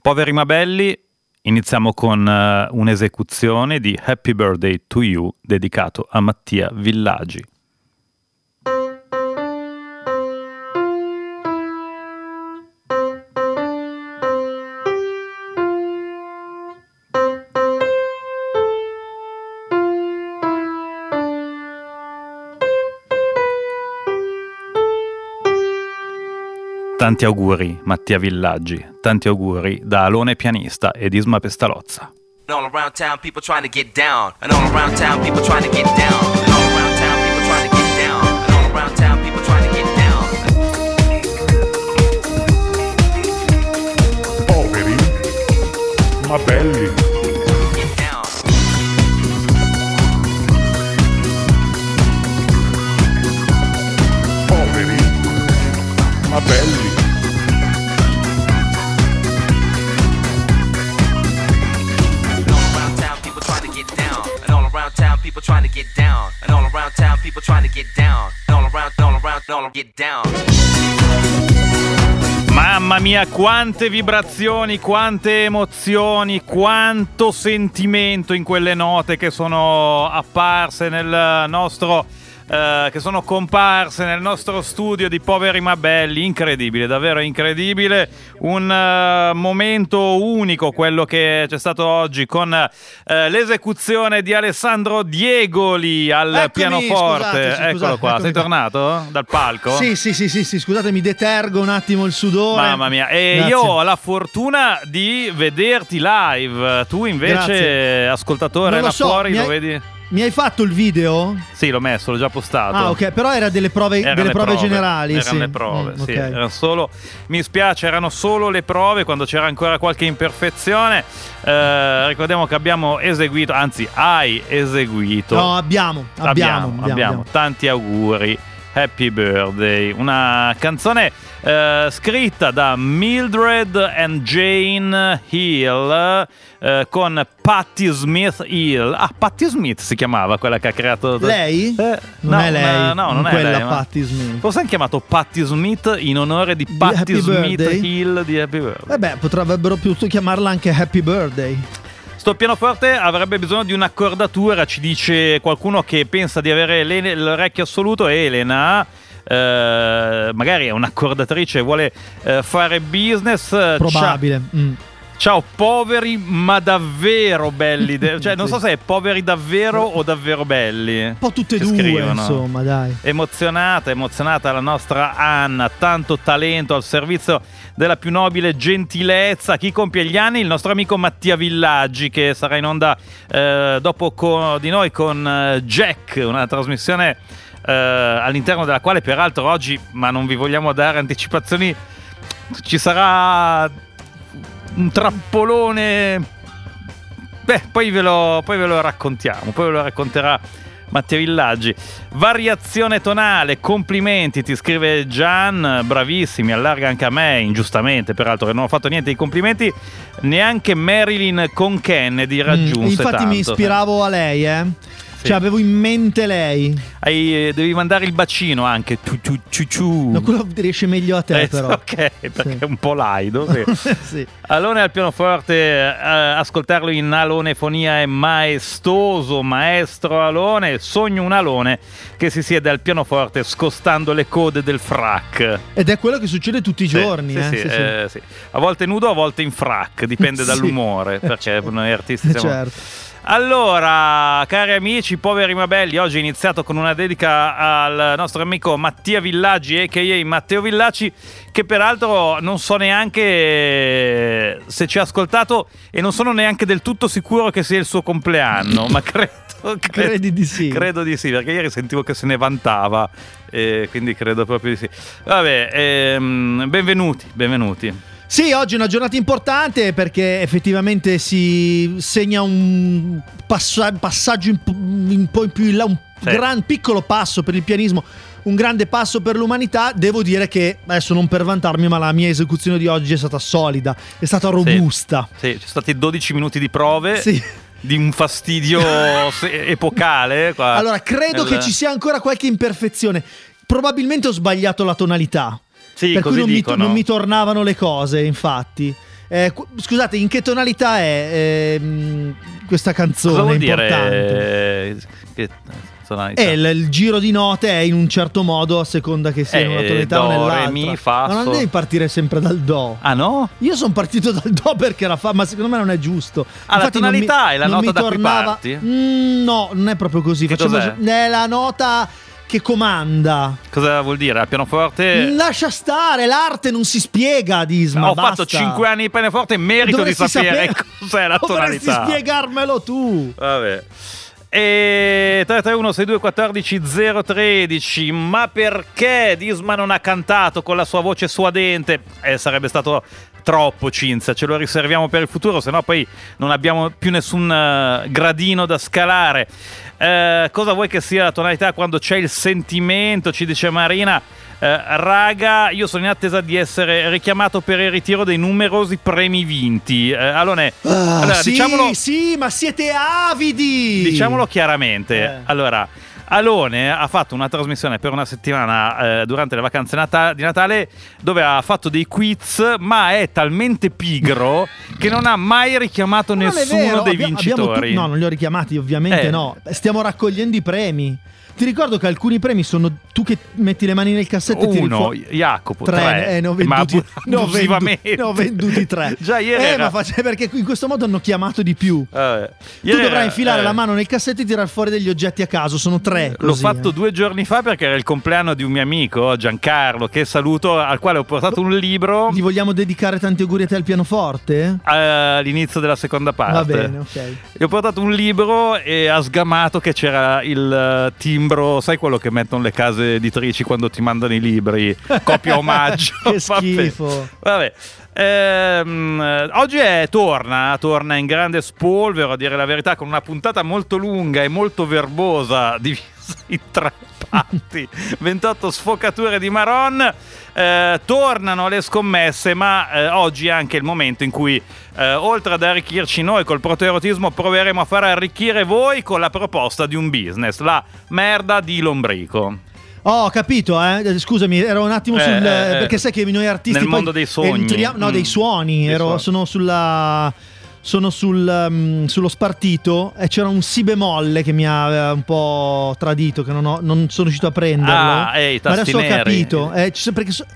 Poveri ma belli, iniziamo con uh, un'esecuzione di Happy Birthday to You dedicato a Mattia Villaggi. Tanti auguri, Mattia Villaggi. Tanti auguri da Alone Pianista ed Isma Pestalozza. all around town, Mia, quante vibrazioni, quante emozioni, quanto sentimento in quelle note che sono apparse nel nostro eh, che sono comparse nel nostro studio di Poveri ma Belli. Incredibile, davvero incredibile. Un uh, momento unico quello che c'è stato oggi con uh, l'esecuzione di Alessandro Diegoli al Eccomi, pianoforte. Scusate, sì, Eccolo scusate, qua, sei qua. tornato dal palco? Sì, sì, sì, sì, sì, scusate, mi detergo un attimo il sudore. Mamma mia, e Grazie. io ho la fortuna di vederti live. Tu invece, Grazie. ascoltatore, Non là so, fuori mi lo hai- vedi? Mi hai fatto il video? Sì, l'ho messo, l'ho già postato. Ah, ok, però era delle prove, Erano delle le prove, prove, generali. Erano sì. le prove, Mm, sì. ok. erano solo, mi spiace, erano solo le prove quando c'era ancora qualche imperfezione. Eh, ricordiamo che abbiamo eseguito, anzi, hai eseguito. No, abbiamo, abbiamo, abbiamo, abbiamo, abbiamo. Tanti auguri. Happy Birthday, una canzone eh, scritta da Mildred and Jane Hill eh, con Patti Smith Hill. Ah, Patti Smith si chiamava quella che ha creato. Lei? Eh, Non no, è lei, no, non è quella lei, ma- Patti Smith. Forse hanno chiamato Patti Smith in onore di Patti Smith Birthday? Hill di Happy Birthday. Eh beh, potrebbero piuttosto chiamarla anche Happy Birthday. Sto pianoforte avrebbe bisogno di un'accordatura, ci dice qualcuno che pensa di avere l'orecchio assoluto. Elena, eh, magari è un'accordatrice, vuole eh, fare business. Ciao- Probabile. Mm. Ciao, poveri ma davvero belli. De- cioè, non so se è poveri davvero o davvero belli. Un po' tutte e due, scrivono. insomma, dai. Emozionata, emozionata la nostra Anna, tanto talento al servizio della più nobile gentilezza. Chi compie gli anni? Il nostro amico Mattia Villaggi che sarà in onda eh, dopo co- di noi con eh, Jack, una trasmissione eh, all'interno della quale peraltro oggi, ma non vi vogliamo dare anticipazioni, ci sarà un trappolone. Beh, poi ve lo, poi ve lo raccontiamo, poi ve lo racconterà Matteo Villaggi. Variazione tonale, complimenti, ti scrive Gian, bravissimi, allarga anche a me, ingiustamente peraltro, che non ho fatto niente di complimenti, neanche Marilyn con Kennedy Mm, raggiunse Infatti tanto. mi ispiravo a lei, eh. Cioè, avevo in mente lei. Hai- eh, devi mandare il bacino anche, tu, tu, ciu, ciu. No, quello riesce meglio a te, Eh, però. Ok, perché Sì. è un po' laido. Sì. sì. Alone al pianoforte, eh, ascoltarlo in alonefonia è maestoso, maestro Alone, sogno un Alone che si siede al pianoforte scostando le code del frac. Ed è quello che succede tutti i giorni, sì, eh. eh. A volte nudo, a volte in frac, dipende dall'umore, perché noi artisti siamo... Certo. Allora, cari amici, poveri ma belli, oggi è iniziato con una dedica al nostro amico Mattia Villaggi, a.k.a. Matteo Villacci, che peraltro non so neanche se ci ha ascoltato e non sono neanche del tutto sicuro che sia il suo compleanno, ma credo... credo- di sì. Credo di sì, perché ieri sentivo che se ne vantava, e quindi credo proprio di sì. Vabbè, ehm, benvenuti, benvenuti. Sì, oggi è una giornata importante perché effettivamente si segna un passa- passaggio un po', un po' in più in là, un Sì. gran piccolo passo per il pianismo, un grande passo per l'umanità. Devo dire che, adesso non per vantarmi, ma la mia esecuzione di oggi è stata solida, è stata robusta. Sì, ci sono stati 12 minuti di prove. Sì. di un fastidio epocale. qua Allora, credo nel- che ci sia ancora qualche imperfezione. Probabilmente ho sbagliato la tonalità. Sì, per cui non mi, non mi tornavano le cose, infatti. Eh, scusate, in che tonalità è ehm, questa canzone Cosa vuol importante? dire? eh, Che tonalità? Eh, il, il giro di note è in un certo modo a seconda che sia in una Eh, tonalità o do, re, nell'altra. mi, fa, Ma non devi partire sempre dal do. Ah no? Io sono partito dal do perché era fa, ma secondo me non è giusto. Ah, la Infatti mi- tonalità è la nota mi da cui tornava- parti? Mm, no, non è proprio così. Che Facciamo-? È la nota che comanda. Cosa vuol dire? Al pianoforte? Lascia stare, l'arte non si spiega, Disma. Ho basta. fatto 5 anni di pianoforte e merito Dovresti di sapere sapere- cos'è la Dovresti tonalità. spiegarmelo tu. Vabbè. E 331 6214 013 ma perché Disma non ha cantato con la sua voce suadente eh, sarebbe stato troppo Cinzia ce lo riserviamo per il futuro se no poi non abbiamo più nessun eh, gradino da scalare Eh, cosa vuoi che sia la tonalità quando c'è il sentimento ci dice Marina eh, raga, io sono in attesa di essere richiamato per il ritiro dei numerosi premi vinti. Eh, Alone, Ah, allora, sì, diciamolo, sì, ma siete avidi. Diciamolo chiaramente. Eh. Allora, Alone ha fatto una trasmissione per una settimana eh, durante le vacanze nata- di Natale dove ha fatto dei quiz, ma è talmente pigro che non ha mai richiamato non nessuno vero, dei abbia- abbiamo vincitori. tu- no, non li ho richiamati, ovviamente Eh. no. Stiamo raccogliendo i premi. Ti ricordo che alcuni premi sono tu che metti le mani nel cassetto e tiri Uno, fuori. Jacopo, Tre, tre, eh, ne ho ma venduti, ne ho vendu- abusivamente. ne ho venduti tre. Già ieri eh, era- ma face- perché in questo modo hanno chiamato di più. Vabbè. Tu dovrai era- infilare eh, la mano nel cassetto e tirare fuori degli oggetti a caso. Sono tre. L'ho così, fatto eh. due giorni fa perché era il compleanno di un mio amico, Giancarlo, che saluto, al quale ho portato un libro Gli vogliamo dedicare tanti auguri a te al pianoforte? all'inizio della seconda parte. Va bene, ok. Gli ho portato un libro e ha sgamato che c'era il eh, timbro, sai quello che mettono le case editrici quando ti mandano i libri, copia omaggio. Che Vabbè. schifo. Vabbè. Ehm, oggi è, torna, torna in grande spolvero, a dire la verità, con una puntata molto lunga e molto verbosa, divisa in tre parti, 28 sfocature di Maron. Eh, tornano le scommesse, ma eh, oggi è anche il momento in cui, eh, oltre ad arricchirci noi col protoerotismo, proveremo a far arricchire voi con la proposta di un business, la merda di Lombrico. Oh, ho capito, eh. Scusami, ero un attimo Eh, sul. eh, eh. perché sai che noi artisti. Nel mondo dei sogni. entriamo- no, Mm. dei suoni. Dei ero- suoni. Sono sulla. Sono sul, um, sullo spartito e c'era un si bemolle che mi ha eh, un po' tradito, che non, ho- non sono riuscito a prenderlo. Ah, eh, i Ma adesso ho capito. Eh, perché so-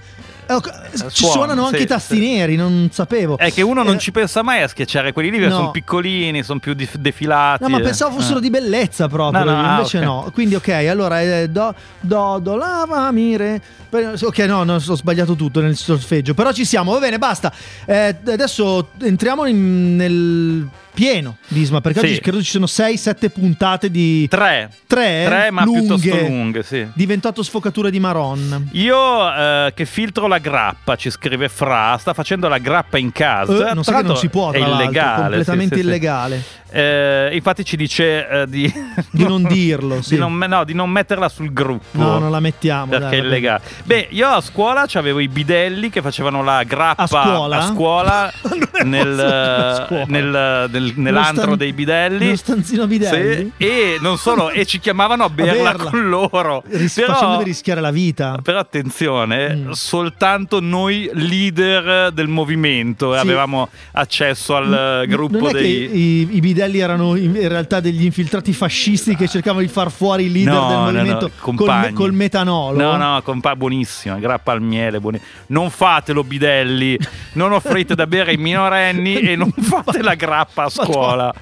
eh, ca- ci suonano anche sì, i tasti sì. neri, non sapevo. È che uno non Eh, ci pensa mai a schiacciare quelli lì, perché no. sono piccolini, sono più dif- defilati. No, ma eh. pensavo fossero Eh. di bellezza proprio, No, no, ah, invece ok. no. Quindi ok, allora eh, do, do, do, lava, mire. Ok, no, no, ho sbagliato tutto nel solfeggio, però ci siamo, va bene, basta. Eh, adesso entriamo in- nel pieno, Disma, perché Sì. oggi credo ci sono 6-7 puntate di... Tre. Tre, Tre, ma lunghe, piuttosto lunghe, sì. Di 28 sfocature di Maron. Io eh, che filtro la grappa, ci scrive Fra, sta facendo la grappa in casa. Eh, non so che non si può, è illegale. completamente sì, sì, illegale. Eh, infatti ci dice eh, di, Di non dirlo, di non, no, di non metterla sul gruppo. No, non la mettiamo. Perché dai, è illegale. Beh, io a scuola avevo i bidelli che facevano la grappa A scuola? a scuola nel, scuola. nel- nel- Uno nell'antro stan- dei bidelli. uno stanzino bidelli? Sì, e non solo, e ci chiamavano a berla, berla. con loro. Ris- Però- facendovi rischiare la vita. però attenzione, Mm. soltanto noi leader del movimento Sì. avevamo accesso al N- gruppo non è dei... che i, i bidelli erano in, realtà degli infiltrati fascisti che cercavano di far fuori i leader No, del no, no, movimento col, col metanolo. No, no, compa- buonissima, grappa al miele, buoni- Non fatelo bidelli, non offrite da bere ai minorenni e non fate la grappa a scuola.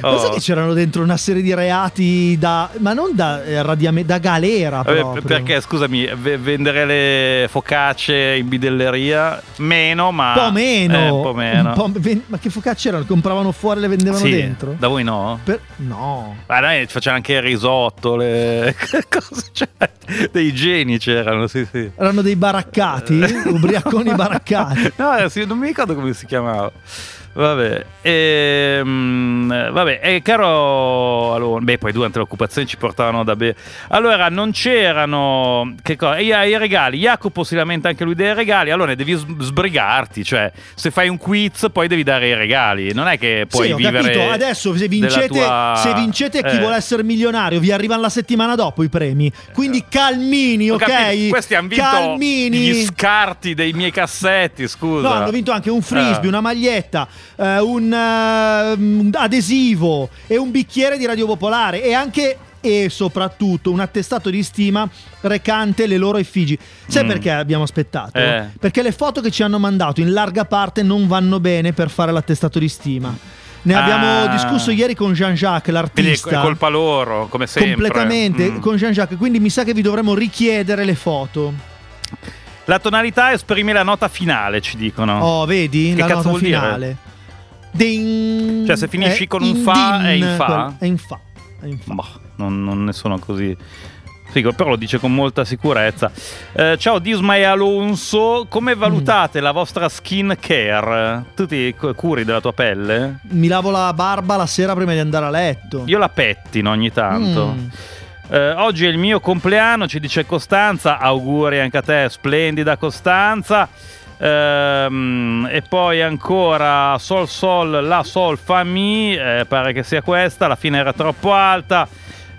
Ma sai Oh. che c'erano dentro una serie di reati da. ma non da, eh, radiame- da galera Vabbè, proprio. perché scusami, v- vendere le focacce in bidelleria meno, ma Un po' meno. Eh, un po' meno. Un po' ven- ma che focacce erano? Compravano fuori e le vendevano Sì, dentro? Da voi no? Per- no. Ma noi facciamo anche il risotto, le cose, cioè, dei geni c'erano, sì, sì. Erano dei baraccati, ubriaconi baraccati. No, sì, non mi ricordo come si chiamava. Vabbè, ehm, vabbè, e caro Alone, beh, poi durante l'occupazione ci portavano da bere. Allora, non c'erano che cosa? I, i regali. Jacopo si lamenta anche lui dei regali. Allora, devi sbrigarti, cioè, se fai un quiz, poi devi dare i regali. Non è che puoi sì, vivere. capito. Adesso se vincete, tua- se vincete chi Eh. vuole essere milionario, vi arrivano la settimana dopo i premi. Quindi calmini, Ho ok? capito, Questi hanno vinto calmini. gli scarti dei miei cassetti, scusa. No, hanno vinto anche un frisbee, Ah. una maglietta, eh, un, eh, un adesivo e un bicchiere di Radio Popolare e anche e soprattutto un attestato di stima recante le loro effigi. Sai Mm. perché abbiamo aspettato? Eh. Perché le foto che ci hanno mandato in larga parte non vanno bene per fare l'attestato di stima. Ne abbiamo Ah. discusso ieri con Jean-Jacques, Quindi è l'artista. colpa loro, come sempre. completamente Mm. con Jean-Jacques, quindi mi sa che vi dovremmo richiedere le foto. La tonalità esprime la nota finale, ci dicono. Oh, vedi? Che la cazzo nota vuol dire? Ding. Cioè, se finisci È con un fa, din, è in fa? È in fa. È in fa. Boh, non, non ne sono così. Figo, però lo dice con molta sicurezza. Eh, ciao Disma e Alonso, come valutate la vostra skin care? Tu ti cu- curi della tua pelle? Mi lavo la barba la sera prima di andare a letto. Io la pettino ogni tanto. Mm. Eh, oggi è il mio compleanno, ci dice Costanza. Auguri anche a te, splendida Costanza. Ehm, e poi ancora Sol Sol La Sol Fa Mi. eh, pare che sia questa. La fine era troppo alta.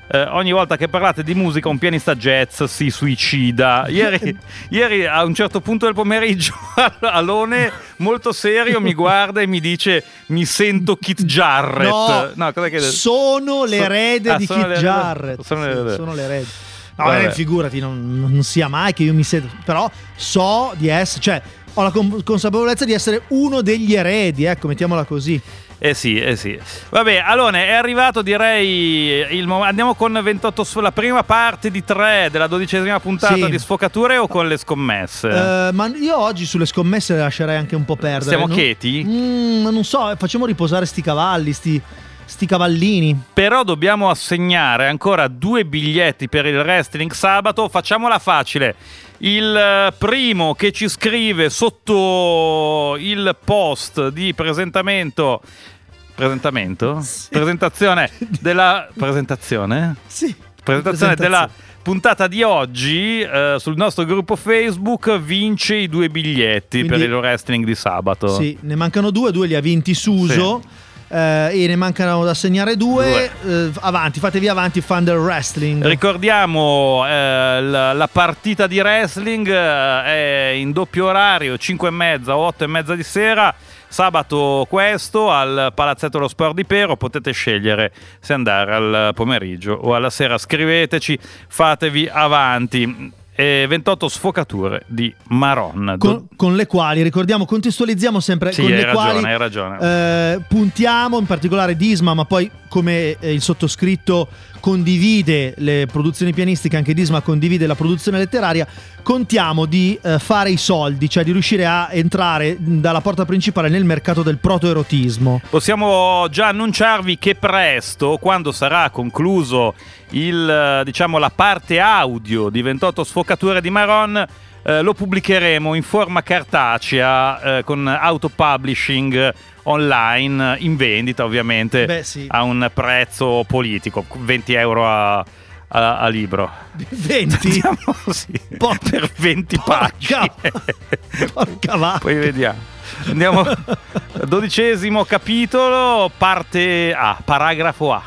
Eh, ogni volta che parlate di musica, un pianista jazz si suicida. Ieri, ieri a un certo punto del pomeriggio, Alone, molto serio, mi guarda e mi dice: Mi sento Kit Jarrett. No, cos'è che sono So- l'erede ah, di Kit l'erede- Jarrett. sono Sì, l'erede. sono l'erede. No, eh, figurati, non, non sia mai che io mi sento. Però so di essere. Cioè, ho la con- consapevolezza di essere uno degli eredi, ecco, mettiamola così. Eh sì, eh sì. Vabbè, allora è arrivato direi il momento. Andiamo con 28 su la prima parte di tre della dodicesima puntata Sì. di Sfocature o con le scommesse? Eh, ma io oggi sulle scommesse le lascerei anche un po' perdere. Siamo non- cheti? Mm, non so, eh, facciamo riposare sti cavalli, sti, sti cavallini. Però dobbiamo assegnare ancora due biglietti per il wrestling sabato. Facciamola facile. Il eh, primo che ci scrive sotto il post di presentamento. Presentamento? Sì. Presentazione della. Presentazione? Sì. presentazione della puntata di oggi eh, sul nostro gruppo Facebook vince i due biglietti Quindi- per il wrestling di sabato. Sì, ne mancano due, due li ha vinti Suso. Eh, e ne mancano da segnare due. Eh, avanti, fatevi avanti, del wrestling. Ricordiamo eh, la, la partita di wrestling eh, è in doppio orario 5 e mezza, 8 e mezza di sera. Sabato questo al Palazzetto dello Sport di Pero potete scegliere se andare al pomeriggio o alla sera. Scriveteci, fatevi avanti. E 28 sfocature di Maron. con, con le quali, ricordiamo, contestualizziamo sempre Sì, con le ragione, quali hai ragione. eh, puntiamo, in particolare Disma, ma poi come eh, il sottoscritto condivide le produzioni pianistiche, anche Disma condivide la produzione letteraria, contiamo di eh, fare i soldi, cioè di riuscire a entrare dalla porta principale nel mercato del protoerotismo. Possiamo già annunciarvi che presto, quando sarà concluso il, eh, diciamo, la parte audio di 28 sfocature di Maron, eh, lo pubblicheremo in forma cartacea eh, con autopublishing online in vendita ovviamente Beh, sì. a un prezzo politico 20 euro a, a- a libro 20? Diciamo sì, Por- per 20 Porca- pagine Porca vacca. poi vediamo. Andiamo. Dodicesimo capitolo, parte A, paragrafo A.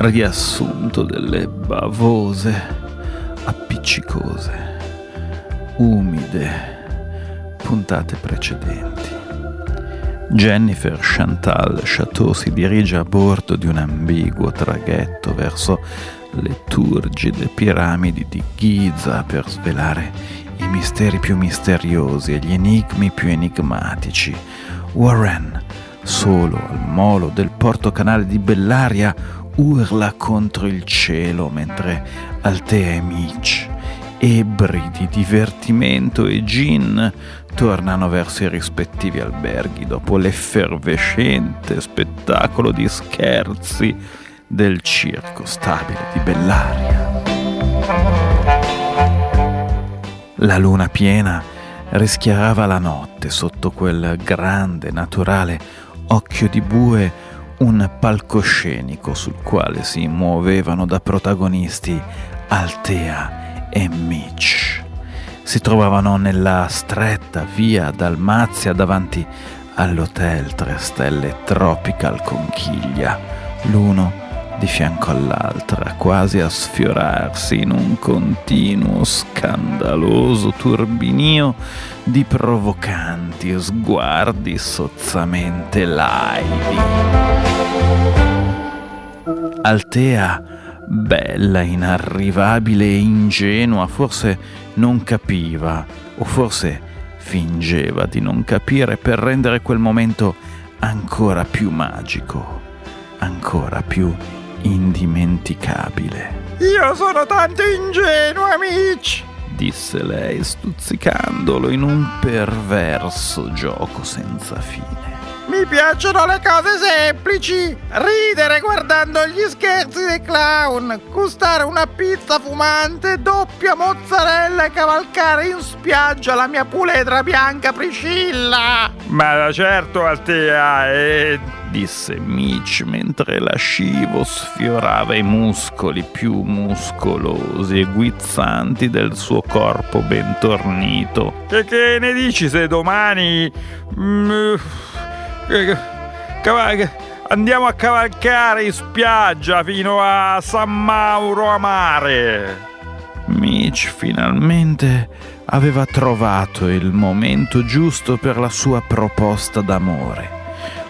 Riassunto delle bavose, appiccicose, umide puntate precedenti. Jennifer Chantal Chateau si dirige a bordo di un ambiguo traghetto verso le turgide piramidi di Giza per svelare i misteri più misteriosi e gli enigmi più enigmatici. Warren, solo al molo del portocanale di Bellaria, urla contro il cielo mentre Altea e Mitch, ebri di divertimento e gin, tornano verso i rispettivi alberghi dopo l'effervescente spettacolo di scherzi del circo stabile di Bellaria. La luna piena rischiarava la notte sotto quel grande, naturale occhio di bue, un palcoscenico sul quale si muovevano da protagonisti Altea e Mitch. Si trovavano nella stretta via Dalmazia davanti all'hotel Tre Stelle Tropical Conchiglia, l'uno di fianco all'altra, quasi a sfiorarsi in un continuo scandaloso turbinio di provocanti sguardi sozzamente laidi. Altea, bella, inarrivabile e ingenua, forse non capiva, o forse fingeva di non capire per rendere quel momento ancora più magico, ancora più indimenticabile. Io sono tanto ingenuo, amici! disse lei stuzzicandolo in un perverso gioco senza fine. Mi piacciono le cose semplici. Ridere guardando gli scherzi dei clown. Gustare una pizza fumante, doppia mozzarella e cavalcare in spiaggia la mia puledra bianca Priscilla. Ma certo, Altea, e disse Mitch mentre la scivo sfiorava i muscoli più muscolosi e guizzanti del suo corpo ben tornito. Che, che ne dici se domani... Mm, Andiamo a cavalcare in spiaggia fino a San Mauro a mare. Mitch finalmente aveva trovato il momento giusto per la sua proposta d'amore.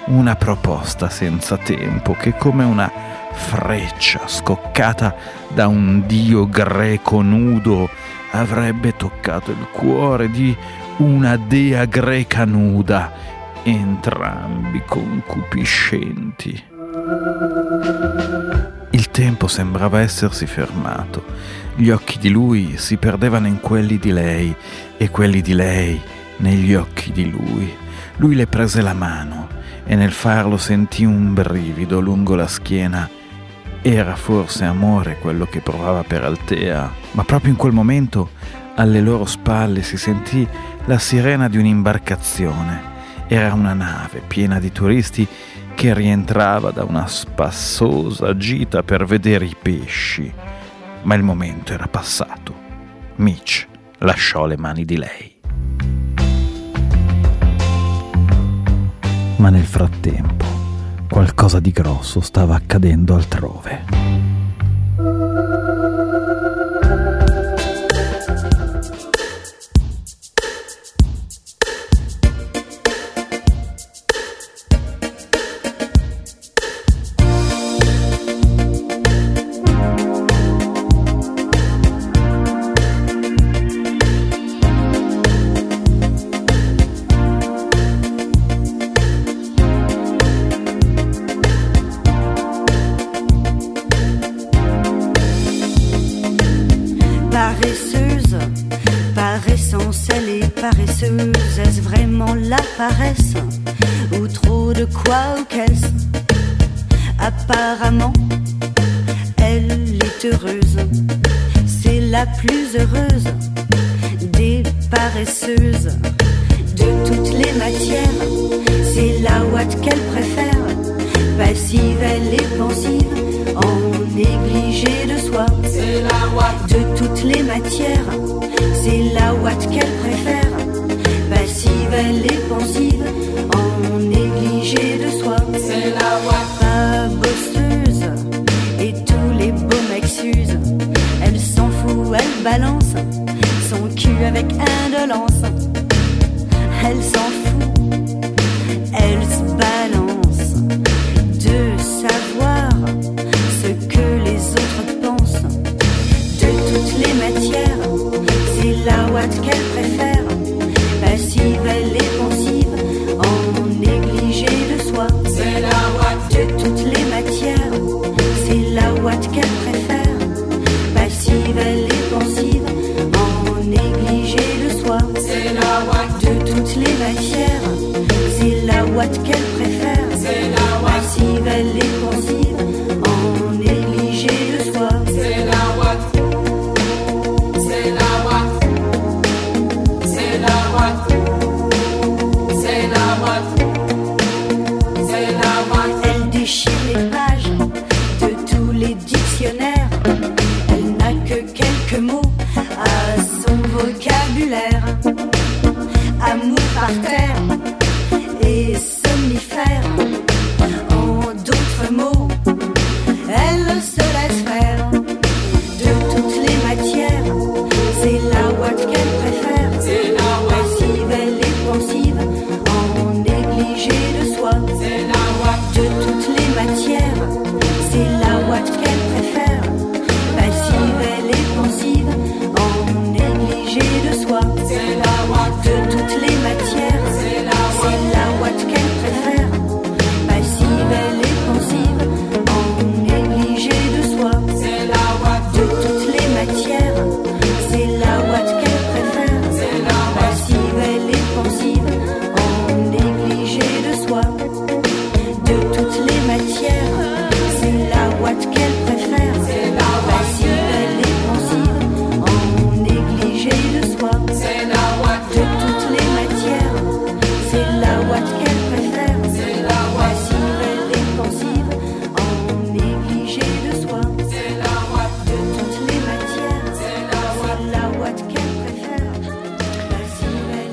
Una proposta senza tempo che come una freccia scoccata da un dio greco nudo avrebbe toccato il cuore di una dea greca nuda entrambi concupiscenti. Il tempo sembrava essersi fermato, gli occhi di lui si perdevano in quelli di lei e quelli di lei negli occhi di lui. Lui le prese la mano e nel farlo sentì un brivido lungo la schiena. Era forse amore quello che provava per Altea, ma proprio in quel momento alle loro spalle si sentì la sirena di un'imbarcazione era una nave piena di turisti che rientrava da una spassosa gita per vedere i pesci. Ma il momento era passato. Mitch lasciò le mani di lei. Ma nel frattempo qualcosa di grosso stava accadendo altrove. Sans elle est paresseuse. Est-ce vraiment la paresse Ou trop de quoi ou qu'est-ce? Apparemment, elle est heureuse. C'est la plus heureuse des paresseuses. De toutes les matières, c'est la ouate qu'elle préfère. Passive, elle est pensive, en négligée de soi. C'est la ouate. De toutes les matières c'est la Watt qu'elle préfère. Passive, elle est pensive, en négligée de soi. C'est la Watt. Pas bosseuse, et tous les beaux mecs. Elle s'en fout, elle balance son cul avec indolence. Elle s'en fout. Now what can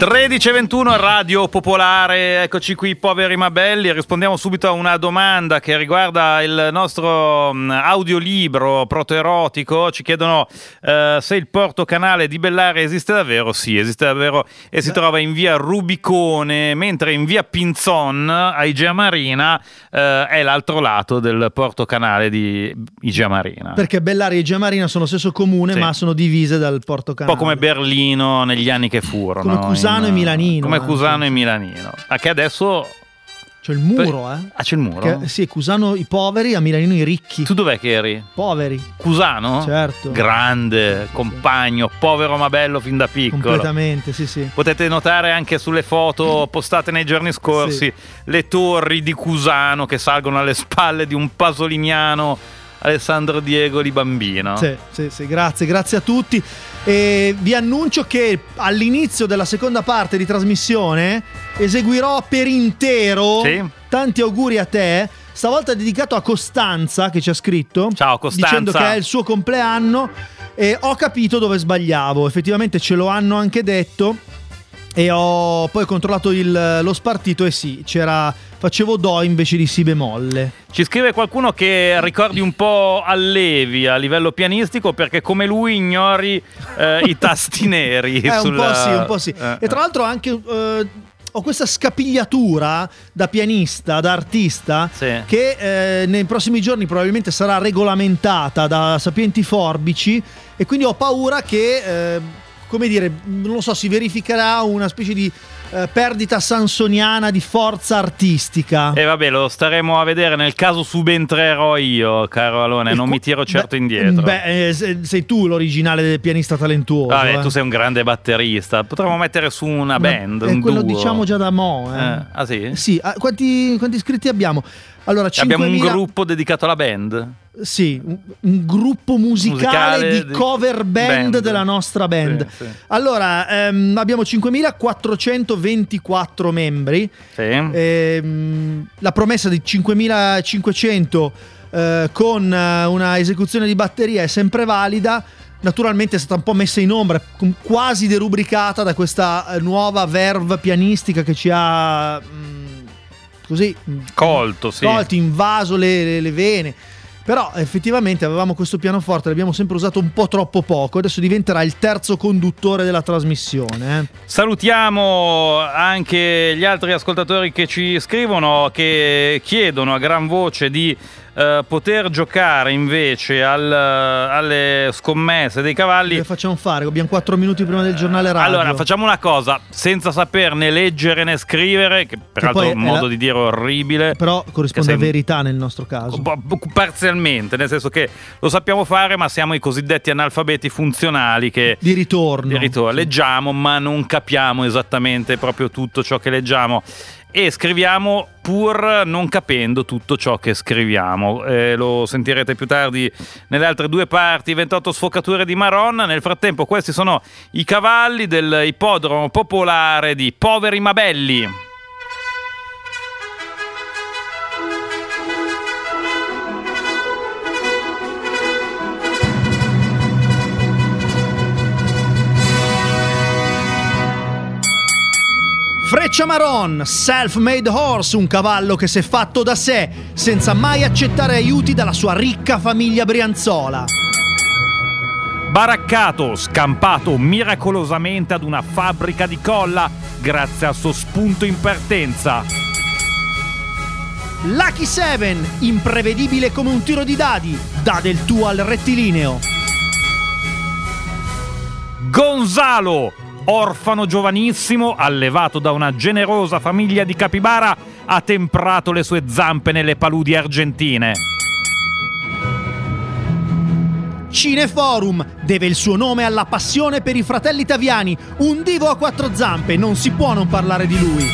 13.21 Radio Popolare, eccoci qui poveri ma belli, rispondiamo subito a una domanda che riguarda il nostro mm, audiolibro protoerotico, ci chiedono eh, se il porto canale di Bellare esiste davvero, sì esiste davvero e si trova in via Rubicone, mentre in via Pinzon a Igea Marina eh, è l'altro lato del porto canale di Igea Marina. Perché Bellaria e Giamarina sono lo stesso comune, Sì. ma sono divise dal Porto Un Canale. po' come Berlino negli anni che furono. Come Cusano in- e Milanino, Come anche. Cusano e Milanino. Ma che adesso... C'è il muro, eh. Ah, c'è il muro? Che- sì, Cusano i poveri, a Milanino i ricchi. Tu dov'è che eri? Poveri, Cusano? Certo. Grande, compagno, povero ma bello fin da piccolo. completamente, sì, sì. Potete notare anche sulle foto postate nei giorni scorsi Sì. le torri di Cusano che salgono alle spalle di un pasoliniano Alessandro Diego di bambino. Sì, sì, sì, grazie, grazie a tutti. E vi annuncio che all'inizio della seconda parte di trasmissione eseguirò per intero. Sì. Tanti auguri a te. Stavolta dedicato a Costanza che ci ha scritto. Ciao, Costanza. Dicendo che è il suo compleanno. E ho capito dove sbagliavo. Effettivamente ce lo hanno anche detto. E ho poi controllato il- lo spartito e sì, c'era. Facevo Do invece di Si bemolle. Ci scrive qualcuno che ricordi un po' Allevi a livello pianistico perché come lui ignori eh, i tasti neri. Eh, un sulla- po' sì, un po' sì. Eh, e tra l'altro anche eh, ho questa scapigliatura da pianista, da artista, Sì. che eh, nei prossimi giorni probabilmente sarà regolamentata da sapienti forbici e quindi ho paura che, eh, come dire, non lo so, si verificherà una specie di eh, perdita sansoniana di forza artistica. E vabbè, lo staremo a vedere nel caso subentrerò io, caro Alone, non E mi tiro certo beh, indietro. Beh, eh, se- sei tu l'originale del pianista talentuoso. Vabbè, eh. tu sei un grande batterista. Potremmo mettere su una band, È un quello duo. diciamo già da mo'. eh. Eh, ah sì? Sì, ah, quanti, quanti iscritti abbiamo? Allora, Abbiamo un 5.000 gruppo dedicato alla band. Sì, un, un gruppo musicale, Musicale di cover band, band. della nostra band. Sì, sì. Allora, ehm, abbiamo 5.424 membri. Sì. Ehm, la promessa di 5.500 eh, con eh, una esecuzione di batteria è sempre valida. Naturalmente è stata un po' messa in ombra, quasi derubricata da questa eh, nuova verve pianistica che ci ha mm, così mm, Colto, sì. colti, invaso le, le- le vene. Però effettivamente avevamo questo pianoforte, l'abbiamo sempre usato un po' troppo poco, adesso diventerà il terzo conduttore della trasmissione. eh. Salutiamo anche gli altri ascoltatori che ci scrivono, che chiedono a gran voce di eh, poter giocare invece al- alle scommesse dei cavalli. Che facciamo fare? Abbiamo 4 minuti prima del giornale radio. Allora, facciamo una cosa, senza saperne leggere né scrivere, che peraltro poi è un modo la- di dire orribile. Però corrisponde Che a sei- verità nel nostro caso. Pa- Parzialmente, nel senso che lo sappiamo fare, ma siamo i cosiddetti analfabeti funzionali che Di ritorno. di ritorno. Sì. leggiamo, ma non capiamo esattamente proprio tutto ciò che leggiamo. E scriviamo pur non capendo tutto ciò che scriviamo. Eh, lo sentirete più tardi nelle altre due parti, 28 sfocature di Maronna. Nel frattempo, questi sono i cavalli dell'ippodromo popolare di Poveri Mabelli. Freccia Maron, self-made horse, un cavallo che si è fatto da sé, senza mai accettare aiuti dalla sua ricca famiglia brianzola. Baraccato, scampato miracolosamente ad una fabbrica di colla grazie al suo spunto in partenza. Lucky 7, imprevedibile come un tiro di dadi, dà del tuo al rettilineo. Gonzalo, orfano giovanissimo, allevato da una generosa famiglia di capibara, ha temprato le sue zampe nelle paludi argentine. Cineforum deve il suo nome alla passione per i fratelli italiani, un divo a quattro zampe, non si può non parlare di lui.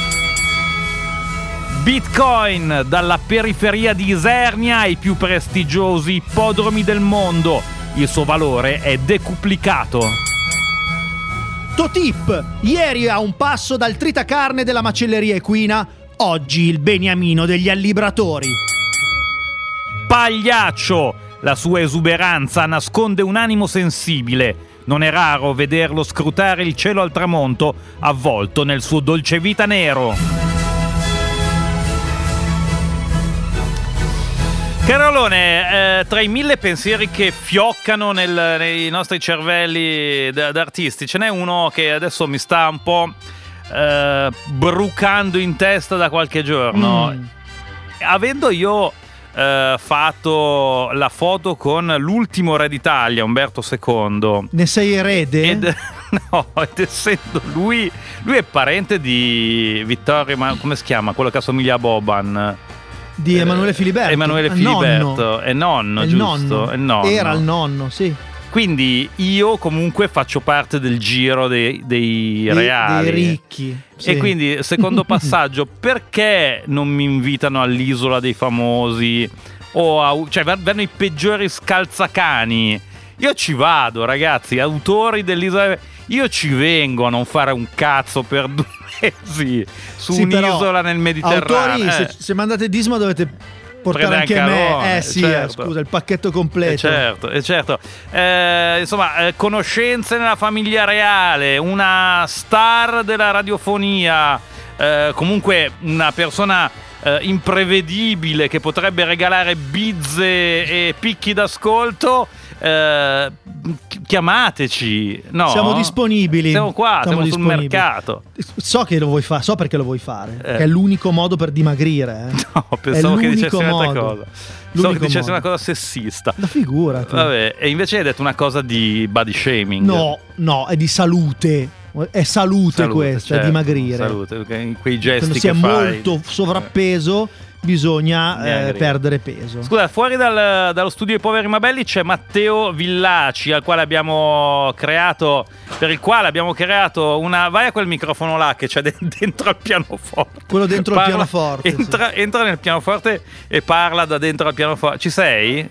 Bitcoin, dalla periferia di Isernia ai più prestigiosi ippodromi del mondo. Il suo valore è decuplicato. Totip, ieri a un passo dal tritacarne della macelleria equina, oggi il beniamino degli allibratori. Pagliaccio, la sua esuberanza nasconde un animo sensibile. Non è raro vederlo scrutare il cielo al tramonto, avvolto nel suo dolce vita nero. Carolone, eh, tra i mille pensieri che fioccano nel- nei nostri cervelli d'artisti, ce n'è uno che adesso mi sta un po' eh, brucando in testa da qualche giorno. Mm. Avendo io eh, fatto la foto con l'ultimo re d'Italia, Umberto II, Ne sei erede? ed, no, ed essendo lui, lui è parente di Vittorio, ma come si chiama? Quello che assomiglia a Boban. Di Emanuele Filiberto. Emanuele Filiberto, è nonno, È giusto? nonno. È nonno. Era il nonno, sì. Quindi io comunque faccio parte del giro dei, dei Dei- reali. Dei ricchi. sì. E quindi, secondo passaggio, perché non mi invitano all'isola dei famosi? O a, cioè, vanno i peggiori scalzacani. Io ci vado, ragazzi, autori dell'isola. Io ci vengo a non fare un cazzo per due mesi su Sì, un'isola nel Mediterraneo. Autori, Eh. se, se mandate Disma dovete portare anche anche me. Arone, eh sì, certo. eh, scusa, il pacchetto completo. Eh certo, eh certo. Eh, insomma, eh, conoscenze nella famiglia reale, una star della radiofonia, eh, comunque una persona eh, imprevedibile che potrebbe regalare bizze e picchi d'ascolto. Eh, chi- chiamateci, no? Siamo disponibili. Siamo qua, siamo, sul disponibili. mercato. So che lo vuoi fare, so perché lo vuoi fare. Eh. Che è l'unico modo per dimagrire. eh. No, pensavo che l'unico dicessi un'altra cosa. Pensavo che L'unico dicessi modo. una cosa sessista. Ma figurati. Vabbè, e invece hai detto una cosa di body shaming. No, no, è di salute. È salute, Salute, questa, certo, è dimagrire. Salute, ok, quei gesti Quando che si è fai. molto sovrappeso, bisogna eh, perdere peso. Scusa, fuori dal- dallo studio dei poveri mabelli c'è Matteo Villaci, al quale abbiamo creato, per il quale abbiamo creato una. Vai a quel microfono là che c'è de- dentro al pianoforte. Quello dentro il pianoforte, sì. Entra, entra nel pianoforte e parla da dentro al pianoforte. Ci sei? Eh,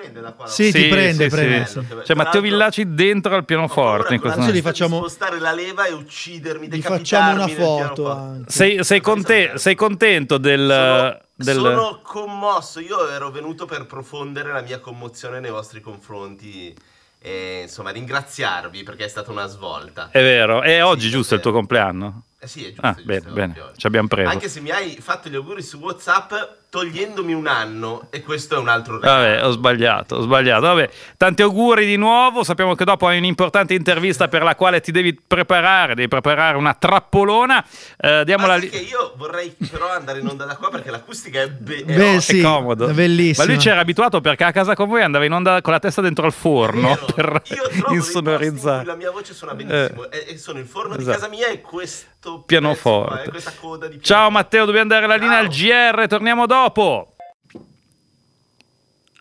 prende da qua. Sì, ti prende, prende. sì. C'è C'è Matteo Villaci dentro al pianoforte. In questo momento. li facciamo- spostare la leva e uccidermi, Vi facciamo una foto. Sei, sei conte- sei contento del. Sono, del- sono commosso. Io ero venuto per profondere la mia commozione nei vostri confronti e insomma ringraziarvi perché è stata una svolta. È vero, è oggi Sì, giusto il tuo compleanno? Eh sì, è giusto. Ah, è bene, giusto, bene, è ovvio. ci abbiamo preso. Anche se mi hai fatto gli auguri su WhatsApp togliendomi un anno e questo è un altro regalo. Vabbè, ho sbagliato, ho sbagliato. Vabbè, tanti auguri di nuovo. Sappiamo che dopo hai un'importante intervista per la quale ti devi preparare, devi preparare una trappolona. Eh, diamola lì. io vorrei però andare in onda da qua perché l'acustica è, be- è Beh, ottima. sì, È comodo. è bellissimo. Ma lui c'era abituato perché a casa con voi andava in onda con la testa dentro al forno per in insonorizzare. cui La mia voce suona benissimo. E, e sono il forno Esatto. di casa mia e questo Pianoforte. pezzo qua, e questa coda di Ciao pianoforte. Matteo, dobbiamo dare la linea al Ciao. GR, torniamo dopo.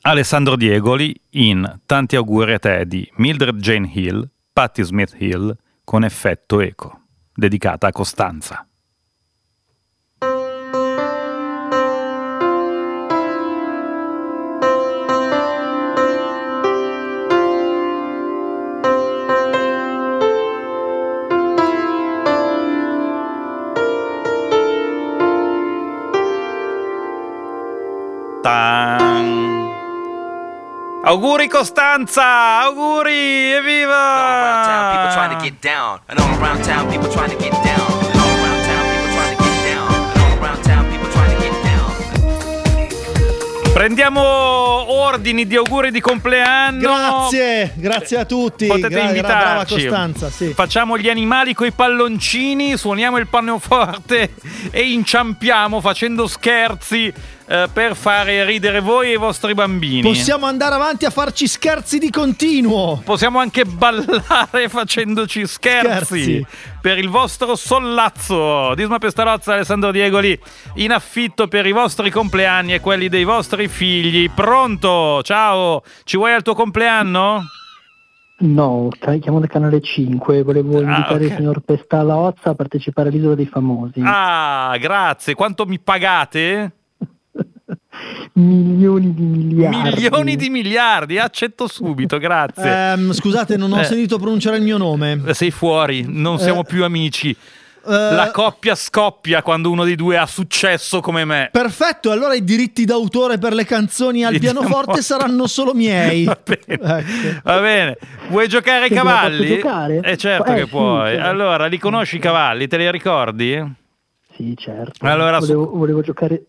Alessandro Diegoli in Tanti auguri a te di Mildred Jane Hill, Patti Smith Hill con effetto eco, dedicata a Costanza. Tan. Auguri Costanza! Auguri! Evviva! Prendiamo ordini di auguri di compleanno. Grazie, grazie a tutti. Potete Gra- invitarci. Brava Costanza, sì. Facciamo gli animali coi palloncini, suoniamo il panneoforte e inciampiamo facendo scherzi eh, per fare ridere voi e i vostri bambini. Possiamo andare avanti a farci scherzi di continuo. Possiamo anche ballare facendoci scherzi, Scherzi. per il vostro sollazzo. Disma Pestalozza, Alessandro Diegoli, in affitto per i vostri compleanni e quelli dei vostri figli. Pronto? Ciao, ci vuoi al tuo compleanno? No, chiamo da Canale 5, volevo invitare ok. il signor Pestalozza a partecipare all'Isola dei Famosi. Ah, grazie. Quanto mi pagate? Milioni di miliardi. Milioni di miliardi, accetto subito, grazie. Ehm, scusate, non ho Eh. sentito pronunciare il mio nome. Sei fuori, non siamo Eh. più amici. Eh, La coppia scoppia quando uno dei due ha successo come me. Perfetto, allora i diritti d'autore per le canzoni al Li diamo- pianoforte saranno solo miei. Va bene. Ecco. Va bene. Vuoi giocare ai cavalli? posso giocare? Eh certo Eh, che sì, puoi. certo. Allora, li conosci i cavalli? Te li ricordi? Sì, certo. Allora, volevo, volevo giocare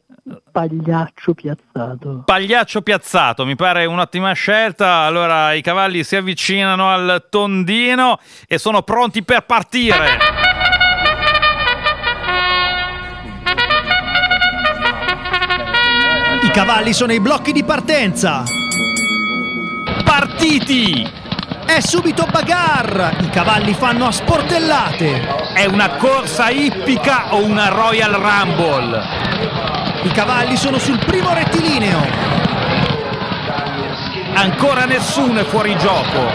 pagliaccio piazzato. Pagliaccio piazzato, mi pare un'ottima scelta. Allora, i cavalli si avvicinano al tondino e sono pronti per partire. I cavalli sono i blocchi di partenza. Partiti! È subito bagarre. I cavalli fanno a sportellate. È una corsa ippica o una Royal Rumble? I cavalli sono sul primo rettilineo. Ancora nessuno è fuori gioco.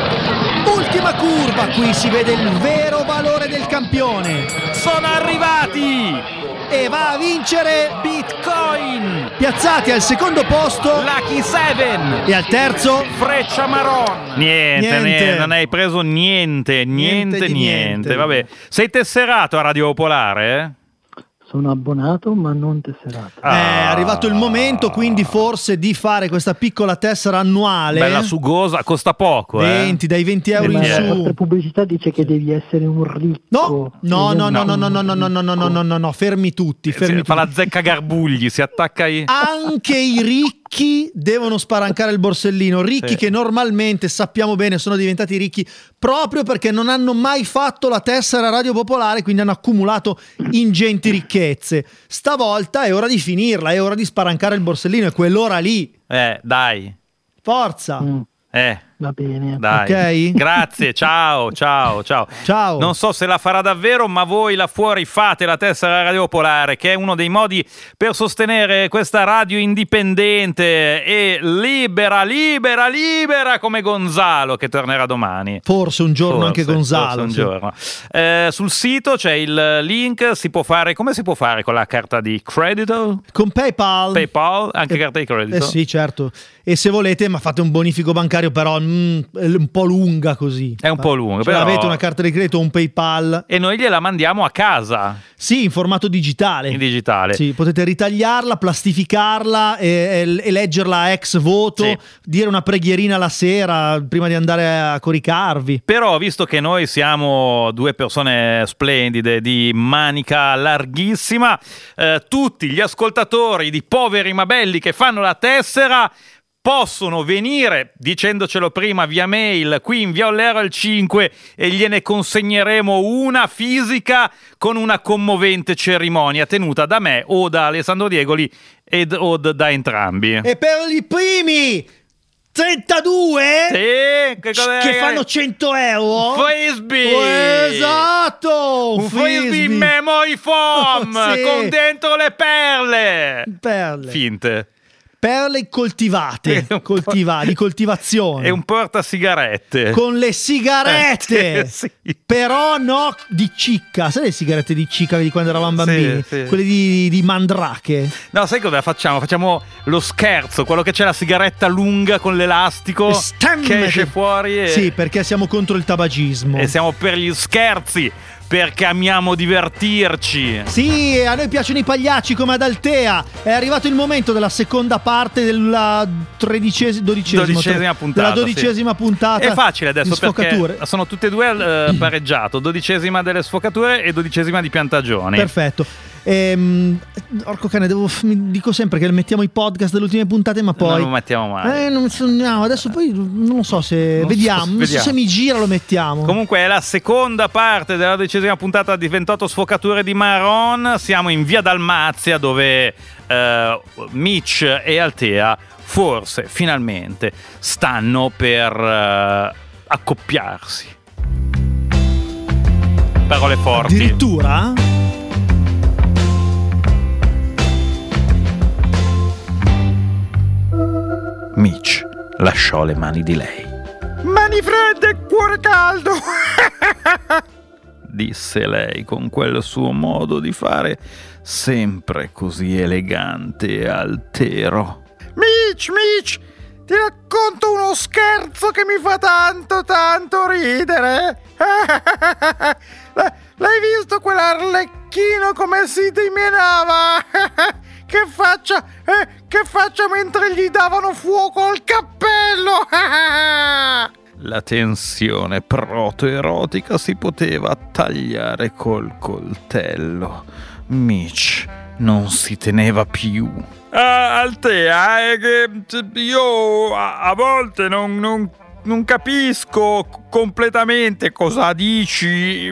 Ultima curva, qui si vede il vero valore del campione. Sono arrivati! E va a vincere Bitcoin! piazzati al secondo posto Lucky 7! e al terzo Freccia Maron. Niente, Niente. niente, non hai preso niente, niente, Niente niente. Vabbè, sei tesserato a Radio Popolare? eh? Sono abbonato ma non tesserato. Ah. è arrivato il momento quindi forse di fare questa piccola tessera annuale. Bella sugosa, costa poco, eh. 20, dai 20 euro in la su. pubblicità dice che devi essere un ricco. No, no, no, no, no, no, no, no, no, no, no, no, no, no, no, fermi tutti, fermi Si- Fa tutti. la zecca garbugli, si attacca ai... Anche i ricchi devono sparancare il borsellino. Ricchi Sì. che normalmente sappiamo bene sono diventati ricchi proprio perché non hanno mai fatto la tessera radio popolare, quindi hanno accumulato ingenti ricchezze. Stavolta è ora di finirla, è ora di sparancare il borsellino, è quell'ora lì. Eh, dai. Forza. Mm, Eh, va bene. dai. Ok. Grazie, ciao, ciao, ciao. Ciao. Non so se la farà davvero, ma voi là fuori fate la tessera radio popolare, che è uno dei modi per sostenere questa radio indipendente e libera, libera, libera come Gonzalo, che tornerà domani. Forse un giorno Forse, anche Gonzalo. forse un sì. giorno. Eh, sul sito c'è il link, si può fare, come si può fare con la carta di credito? Con PayPal. PayPal, anche carta di credito? Eh sì, certo. E se volete, ma fate un bonifico bancario, però mm, è un po' lunga così. È un po' lunga, Cioè, però- Avete una carta di credito o un PayPal? E noi gliela mandiamo a casa Sì, in formato digitale. in digitale. Sì, potete ritagliarla, plastificarla e, e- e leggerla ex voto, Sì. dire una preghierina la sera prima di andare a coricarvi. Però, visto che noi siamo due persone splendide di manica larghissima, eh, tutti gli ascoltatori di poveri ma belli che fanno la tessera possono venire dicendocelo prima via mail qui in Via Ollero al 5 e gliene consegneremo una fisica con una commovente cerimonia tenuta da me o da Alessandro Diegoli ed o da entrambi. E per i primi 32 Sì, che, fanno 100 euro. frisbee! Esatto! Un frisbee memory foam Sì. con dentro le perle. Perle. Finte. Perle coltivate, coltiva- di coltivazione. E un portasigarette. Con le sigarette. Eh, sì. Però no di cicca. Sai le sigarette di cicca di quando eravamo Sì, bambini? sì. Quelle di, di mandrache. No, sai cosa facciamo? Facciamo lo scherzo, quello che c'è la sigaretta lunga con l'elastico Stammati. che esce fuori e, Sì, perché siamo contro il tabagismo. e siamo per gli scherzi, perché amiamo divertirci. Sì, a noi piacciono i pagliacci come ad Altea. È arrivato il momento della seconda parte della tredicesima, dodicesima, puntata, Della dodicesima puntata. È facile adesso perché sono tutte e due eh, pareggiato, dodicesima delle sfocature e dodicesima di piantagioni. Perfetto. Ehm, orco cane, devo, mi dico sempre che mettiamo i podcast delle ultime puntate, ma poi. Non lo mettiamo mai. Eh, non, no, adesso poi non lo so se. Non so vediamo, so vediamo. se mi gira lo mettiamo. Comunque è la seconda parte della decesima puntata di 28 sfocature di Maron. Siamo in via Dalmazia dove eh, Mitch e Altea forse finalmente stanno per eh, accoppiarsi. Parole forti. Addirittura? Mitch lasciò le mani di lei. Mani fredde e cuore caldo. disse lei con quel suo modo di fare sempre così elegante e altero. Mitch, Mitch, ti racconto uno scherzo che mi fa tanto, tanto ridere. L'hai visto quell'arlecchino come si dimenava? Che faccia, eh, che faccia mentre gli davano fuoco al cappello? La tensione protoerotica si poteva tagliare col coltello. Mitch non si teneva più. Ah, Altea, è che io a, a volte non, non- non capisco completamente cosa dici.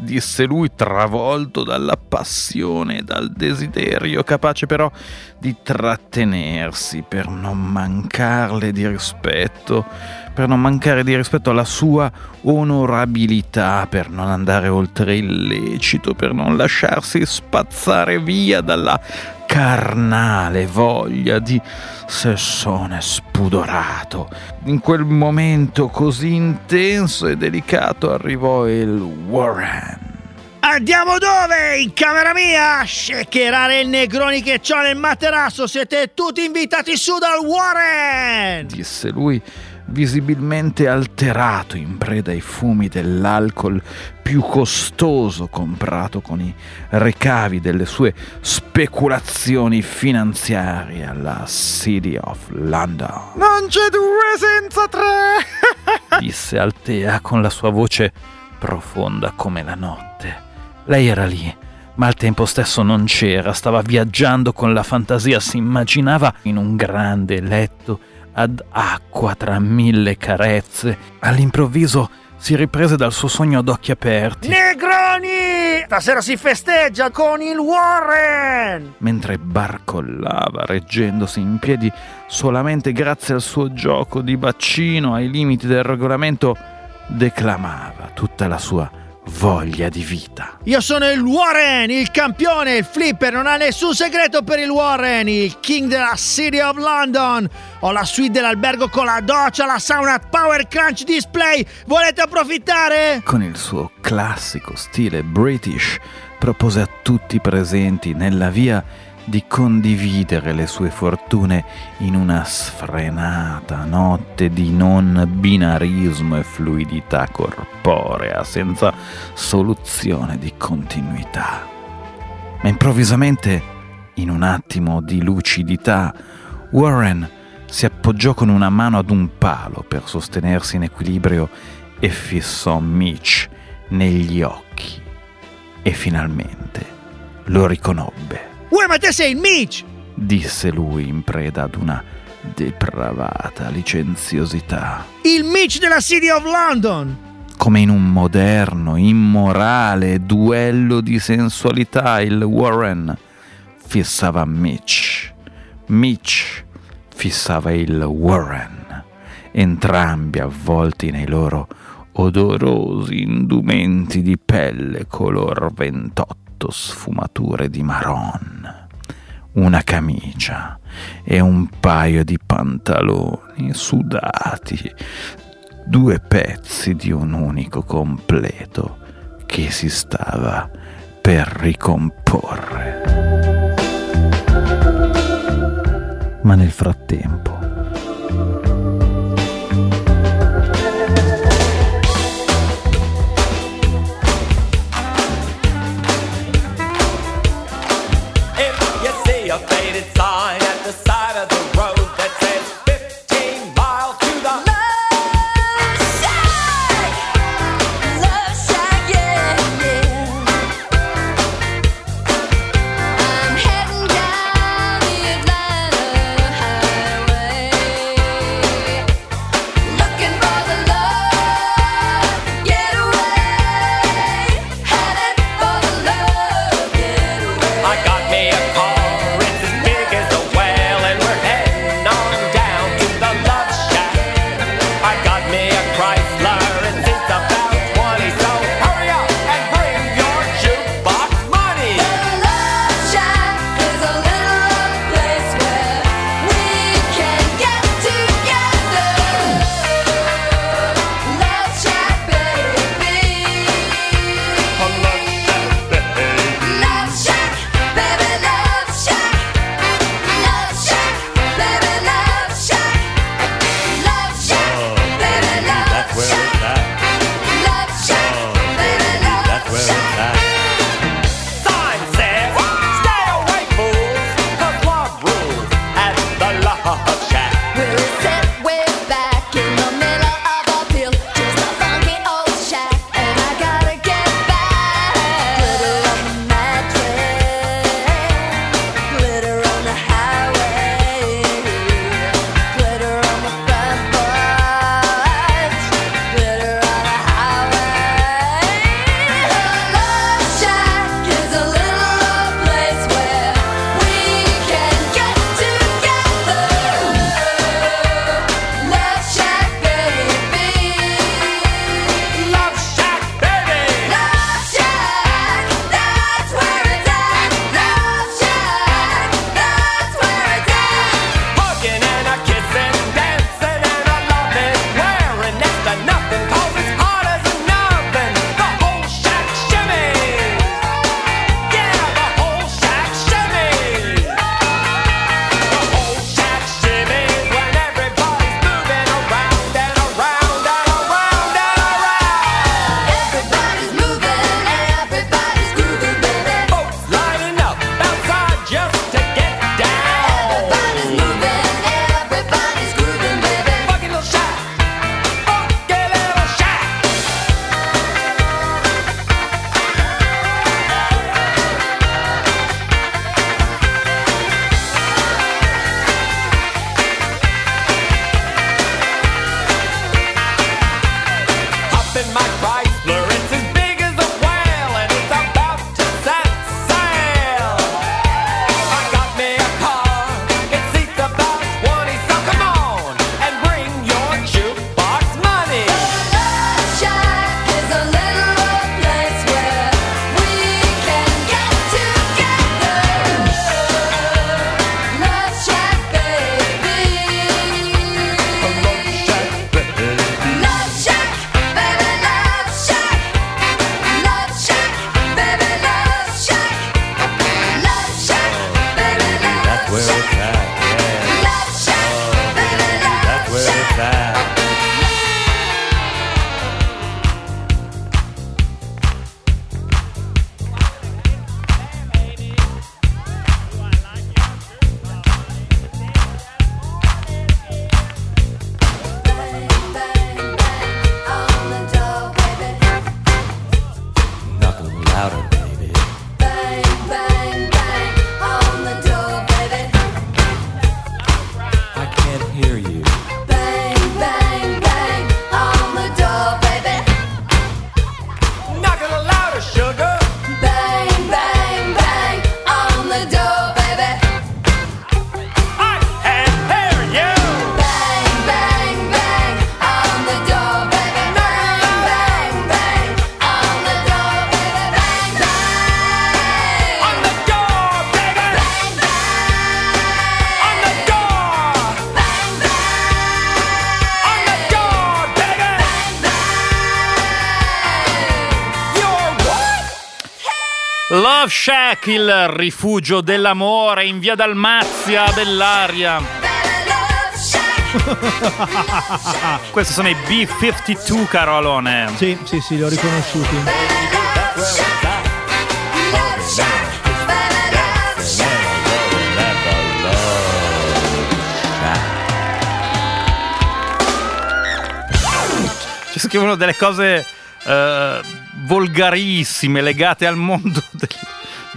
Disse lui travolto dalla passione e dal desiderio, capace però di trattenersi per non mancarle di rispetto, per non mancare di rispetto alla sua onorabilità, per non andare oltre il lecito, per non lasciarsi spazzare via dalla carnale voglia di sessone spudorato. In quel momento così intenso e delicato arrivò il Warren. Andiamo dove? In camera mia? Shakerare il negroni che c'ho nel materasso. Siete tutti invitati su dal Warren. disse lui, visibilmente alterato in preda ai fumi dell'alcol più costoso comprato con i ricavi delle sue speculazioni finanziarie alla City of London. Non c'è due senza tre. disse Altea con la sua voce profonda come la notte. Lei era lì, ma al tempo stesso non c'era, stava viaggiando con la fantasia, si immaginava in un grande letto ad acqua tra mille carezze. All'improvviso si riprese dal suo sogno ad occhi aperti, Negroni! Stasera si festeggia con il Warren. mentre barcollava, reggendosi in piedi solamente grazie al suo gioco di bacino ai limiti del regolamento, declamava tutta la sua voglia di vita. Io sono il Warren, il campione, il flipper, non ha nessun segreto per il Warren, il king della City of London. Ho la suite dell'albergo con la doccia, la sauna Power Crunch Display. Volete approfittare? Con il suo classico stile british, propose a tutti i presenti nella via di condividere le sue fortune in una sfrenata notte di non binarismo e fluidità corporea, senza soluzione di continuità. Ma improvvisamente, in un attimo di lucidità, Warren si appoggiò con una mano ad un palo per sostenersi in equilibrio e fissò Mitch negli occhi. E finalmente lo riconobbe. Uè, ma te sei il Mitch! disse lui in preda ad una depravata licenziosità, Il Mitch della City of London! come in un moderno, immorale duello di sensualità il Warren fissava Mitch. Mitch fissava il Warren, entrambi avvolti nei loro odorosi indumenti di pelle color 28 sfumature di marron una camicia e un paio di pantaloni sudati, due pezzi di un unico completo che si stava per ricomporre. Ma nel frattempo Shack, il rifugio dell'amore in via Dalmazia, Bellaria. Questi sono i B52, caro Alone. Sì, sì, sì, li ho riconosciuti. Ci scrivono delle cose eh, volgarissime legate al mondo del-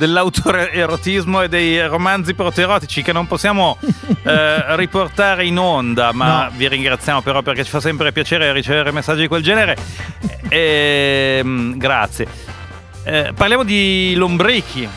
dell'autoerotismo e dei romanzi proterotici che non possiamo eh, riportare in onda, ma No. vi ringraziamo però perché ci fa sempre piacere ricevere messaggi di quel genere. Ehm, grazie. Eh, parliamo di lombrichi.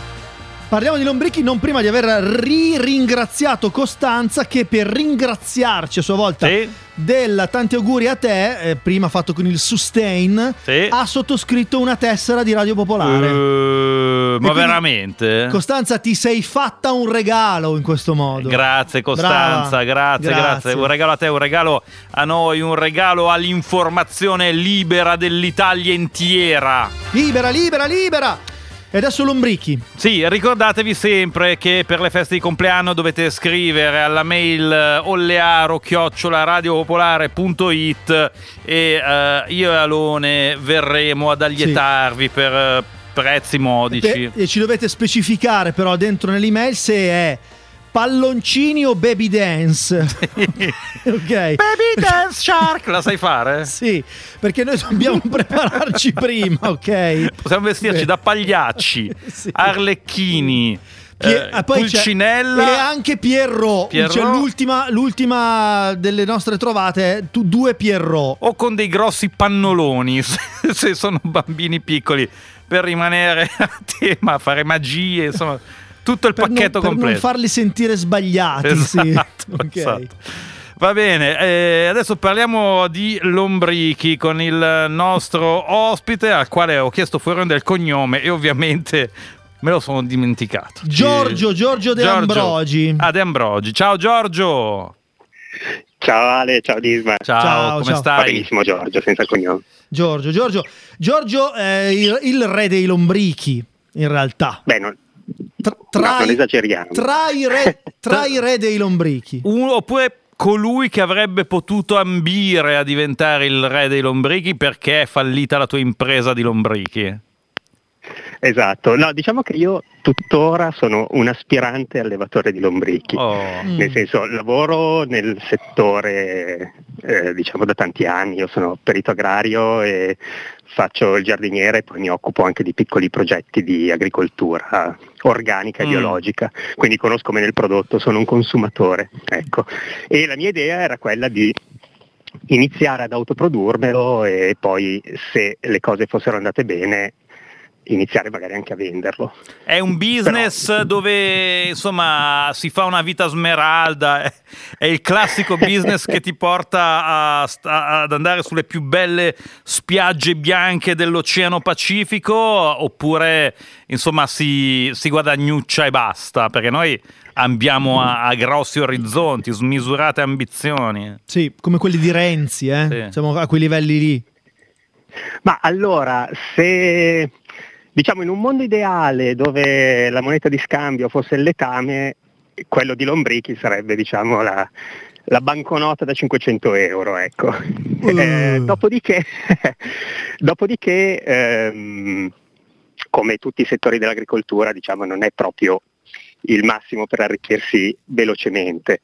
Parliamo di Lombrichi non prima di aver ri-ringraziato Costanza che per ringraziarci a sua volta Sì. Del tanti auguri a te, eh, prima fatto con il sustain, Sì. ha sottoscritto una tessera di Radio Popolare. Eh, ma veramente? Costanza, ti sei fatta un regalo in questo modo. Grazie Costanza, grazie, grazie, Grazie. Un regalo a te, un regalo a noi, un regalo all'informazione libera dell'Italia intera. Libera, libera, libera! E adesso Lombrichi. Sì, ricordatevi sempre che per le feste di compleanno dovete scrivere alla mail eh, ollearo-radiopopolare.it e eh, io e Alone verremo ad allietarvi per eh, prezzi modici. E, e ci dovete specificare però dentro nell'email se è palloncini o baby dance. ok. Baby Dance Shark, la sai fare? Sì, perché noi dobbiamo prepararci prima, ok? Possiamo vestirci da pagliacci, Sì. arlecchini, Pie- eh, ah, poi c'è- Pulcinella. e anche Pierrot, Pierrot. Cioè, l'ultima, l'ultima delle nostre trovate è tu- due Pierrot. o con dei grossi pannoloni se, se sono bambini piccoli per rimanere a tema, fare magie, insomma, tutto il Per, pacchetto non, per non completo. farli sentire sbagliati. sì. Esatto, Ok. esatto. Va bene, eh, adesso parliamo di Lombrichi con il nostro ospite al quale ho chiesto fuori del cognome e ovviamente me lo sono dimenticato. Giorgio, Giorgio De Ambrogi. Ah, De Ambrogi. Ciao Giorgio. Ciao Ale, ciao Disma. Ciao, Ciao, come ciao. Stai? benissimo Giorgio, senza cognome. Giorgio, Giorgio, Giorgio è il, il re dei lombrichi, in realtà. Beh, non, Tra, no, tra non i, esageriamo. tra i re, tra i re dei lombrichi. Un- oppure colui che avrebbe potuto ambire a diventare il re dei lombrichi perché è fallita la tua impresa di lombrichi. Esatto, no, diciamo che io tuttora sono un aspirante allevatore di lombrichi. Oh. Mm. Nel senso, lavoro nel settore, eh, diciamo, da tanti anni. Io sono perito agrario e faccio il giardiniere e poi mi occupo anche di piccoli progetti di agricoltura organica e Mm. biologica. Quindi conosco bene il prodotto, sono un consumatore. Ecco. E la mia idea era quella di iniziare ad autoprodurmelo e poi, se le cose fossero andate bene, iniziare magari anche a venderlo. È un business dove insomma si fa una vita smeralda, è, il classico business che ti porta a sta- ad andare sulle più belle spiagge bianche dell'Oceano Pacifico oppure insomma si, si guadagnuccia e basta, perché noi ambiamo a, a grossi orizzonti, smisurate ambizioni. Sì, come quelli di Renzi, eh? Sì. Siamo a quei livelli lì. Ma allora, se diciamo in un mondo ideale dove la moneta di scambio fosse il letame, quello di Lombrichi sarebbe diciamo la, la banconota da 500 euro. Ecco. Eh, dopodiché, dopodiché ehm, come tutti i settori dell'agricoltura, diciamo, non è proprio il massimo per arricchirsi velocemente.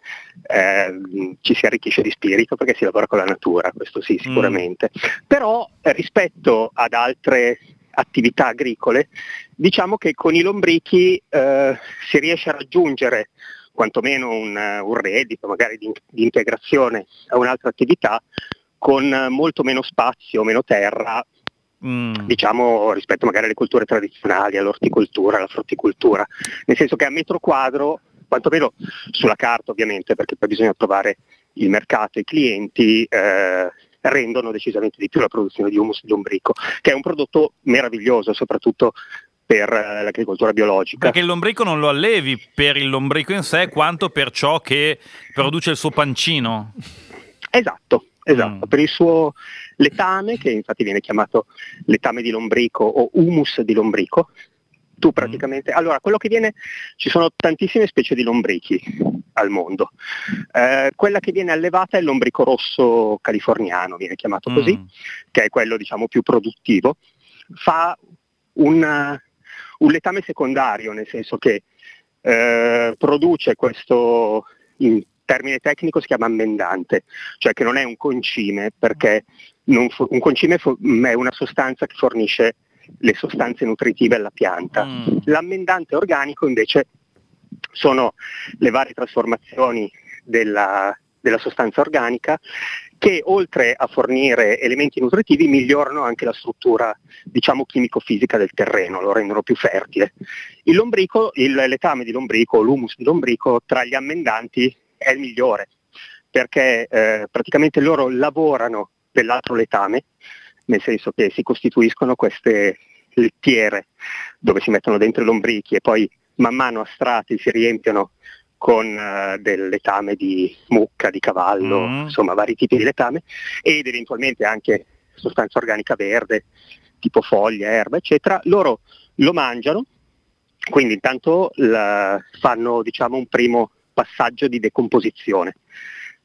Eh, ci si arricchisce di spirito perché si lavora con la natura, questo sì, sicuramente. Però eh, rispetto ad altre attività agricole, diciamo che con i lombrichi eh, si riesce a raggiungere quantomeno un, eh, un reddito, magari di, di integrazione a un'altra attività, con molto meno spazio, meno terra, Mm. diciamo rispetto magari alle culture tradizionali, all'orticoltura, alla frutticoltura, nel senso che a metro quadro, quantomeno sulla carta ovviamente, perché poi bisogna trovare il mercato e i clienti, eh, rendono decisamente di più la produzione di humus di lombrico, che è un prodotto meraviglioso soprattutto per eh, l'agricoltura biologica. Perché il lombrico non lo allevi per il lombrico in sé quanto per ciò che produce il suo pancino. Esatto, esatto, Mm. per il suo letame, che infatti viene chiamato letame di lombrico o humus di lombrico, Tu praticamente, allora quello che viene, ci sono tantissime specie di lombrichi al mondo. Eh, quella che viene allevata è il lombrico rosso californiano, viene chiamato così, Mm. che è quello diciamo più produttivo. Fa un, un letame secondario, nel senso che eh, produce questo, in termine tecnico si chiama ammendante, cioè che non è un concime, perché non fo- un concime fo- è una sostanza che fornisce le sostanze nutritive alla pianta. Mm. L'ammendante organico invece sono le varie trasformazioni della, della sostanza organica che oltre a fornire elementi nutritivi migliorano anche la struttura diciamo chimico-fisica del terreno, lo rendono più fertile. Il lombrico, il letame di lombrico, l'humus di lombrico tra gli ammendanti è il migliore perché eh, praticamente loro lavorano per l'altro letame, nel senso che si costituiscono queste lettiere dove si mettono dentro i lombrichi e poi man mano a strati si riempiono con eh, del letame di mucca, di cavallo, Mm. insomma vari tipi di letame ed eventualmente anche sostanza organica verde, tipo foglie, erba, eccetera. Loro lo mangiano, quindi intanto la- fanno diciamo, un primo passaggio di decomposizione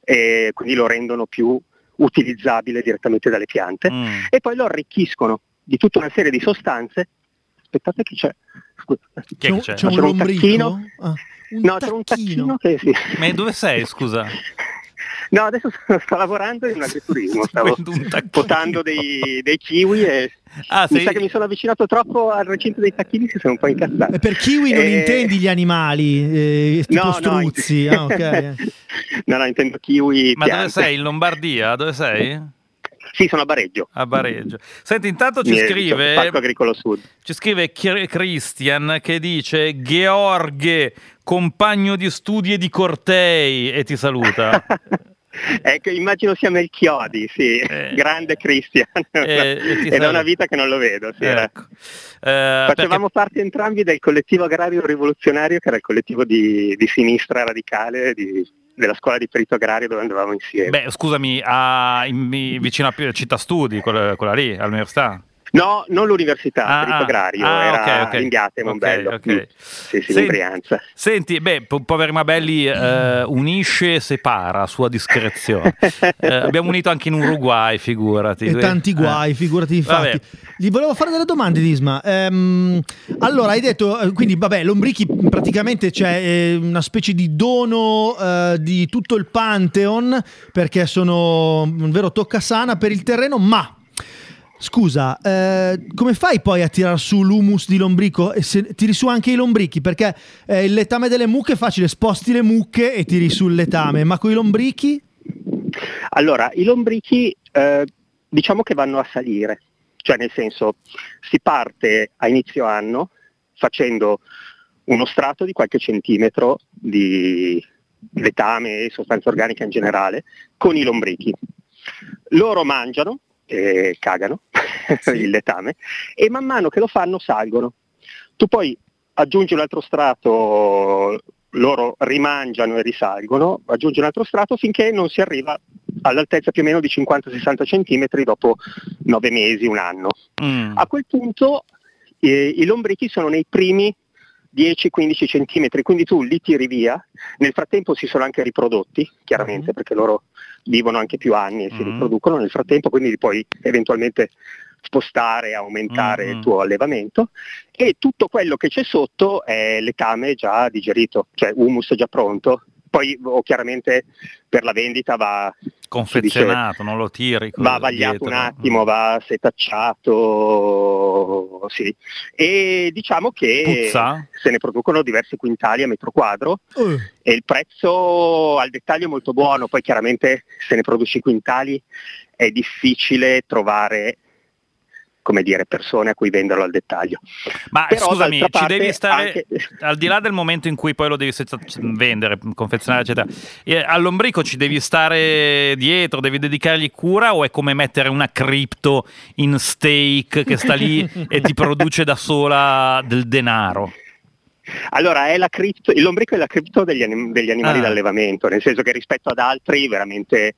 e quindi lo rendono più utilizzabile direttamente dalle piante Mm. e poi lo arricchiscono di tutta una serie di sostanze. Aspettate che c'è. che c'è? c'è un C'era un tacchino? Ah, un no, c'era un tacchino che sì. Ma dove sei, scusa? No, adesso sto, sto lavorando in un agriturismo, stavo potando dei, dei kiwi e Ah, mi sei- sa che mi sono avvicinato troppo al recinto dei tacchini si sono un po' incazzato. E per kiwi non Eh, intendi gli animali, eh, tipo no, no, struzzi. int- ah, ok. no, no, intendo kiwi Ma dove piante. sei? In Lombardia? Dove sei? Sì, sono a Bareggio. A Bareggio. Senti, intanto ci scrive Parco Agricolo Sud. Ci scrive Christian che dice George, compagno di studi e di cortei e ti saluta. ecco, immagino sia Melchiodi, sì, Eh. grande Christian. Eh, e ti È una vita che non lo vedo. Sì, Ecco. Eh, Facevamo parte entrambi del collettivo agrario rivoluzionario, che era il collettivo di, di sinistra radicale di- della scuola di perito agrario dove andavamo insieme. perché- beh, scusami, a, in- vicino a Città Studi, quella, quella lì, all'università. No, non l'università, Ah, perito ah, agrario, ah, era ok, ok. Ringhiate, Mombello. Ok, ok. Mm. Sì, sì, Senti- in Brianza. Senti, beh, po- poveri Mabelli eh, unisce e separa a sua discrezione. Eh, abbiamo unito anche in Uruguay, figurati. E tanti guai, Eh. figurati infatti. Vabbè. Gli volevo fare delle domande, Disma. Ehm, allora, hai detto, eh, quindi vabbè, lombrichi praticamente c'è eh, una specie di dono eh, di tutto il Pantheon, perché sono un vero toccasana per il terreno, ma... Scusa, eh, come fai poi a tirar su l'humus di lombrico e se tiri su anche i lombrichi? Perché eh, il letame delle mucche è facile, sposti le mucche e tiri sul letame, ma con i lombrichi? Allora, i lombrichi eh, diciamo che vanno a salire, cioè nel senso si parte a inizio anno facendo uno strato di qualche centimetro di letame e sostanza organica in generale con i lombrichi. Loro mangiano e cagano il letame e man mano che lo fanno salgono. Tu poi aggiungi un altro strato, loro rimangiano e risalgono, aggiungi un altro strato finché non si arriva all'altezza più o meno di 50-60 cm dopo 9 mesi, un anno. Mm. A quel punto eh, i lombrichi sono nei primi 10-15 cm, quindi tu li tiri via, nel frattempo si sono anche riprodotti, chiaramente, Mhm. perché loro vivono anche più anni e si Mhm. riproducono nel frattempo, quindi li puoi eventualmente spostare, aumentare Mhm. il tuo allevamento e tutto quello che c'è sotto è letame già digerito, cioè humus già pronto. Poi o chiaramente per la vendita va Confezionato, non lo tiri. va vagliato dietro. un attimo, va setacciato, sì. E diciamo che Puzza? se ne producono diversi quintali a metro quadro Eh, e il prezzo al dettaglio è molto buono, poi chiaramente se ne produci quintali è difficile trovare come dire, persone a cui venderlo al dettaglio. Ma Però, scusami, ci devi stare anche- al di là del momento in cui poi lo devi vendere, confezionare, eccetera. eh, All'ombrico ci devi stare dietro, devi dedicargli cura o è come mettere una cripto in steak che sta lì e ti produce da sola del denaro? Allora, è la cripto, il lombrico è la cripto degli, anim- degli animali Ah. d'allevamento, nel senso che rispetto ad altri veramente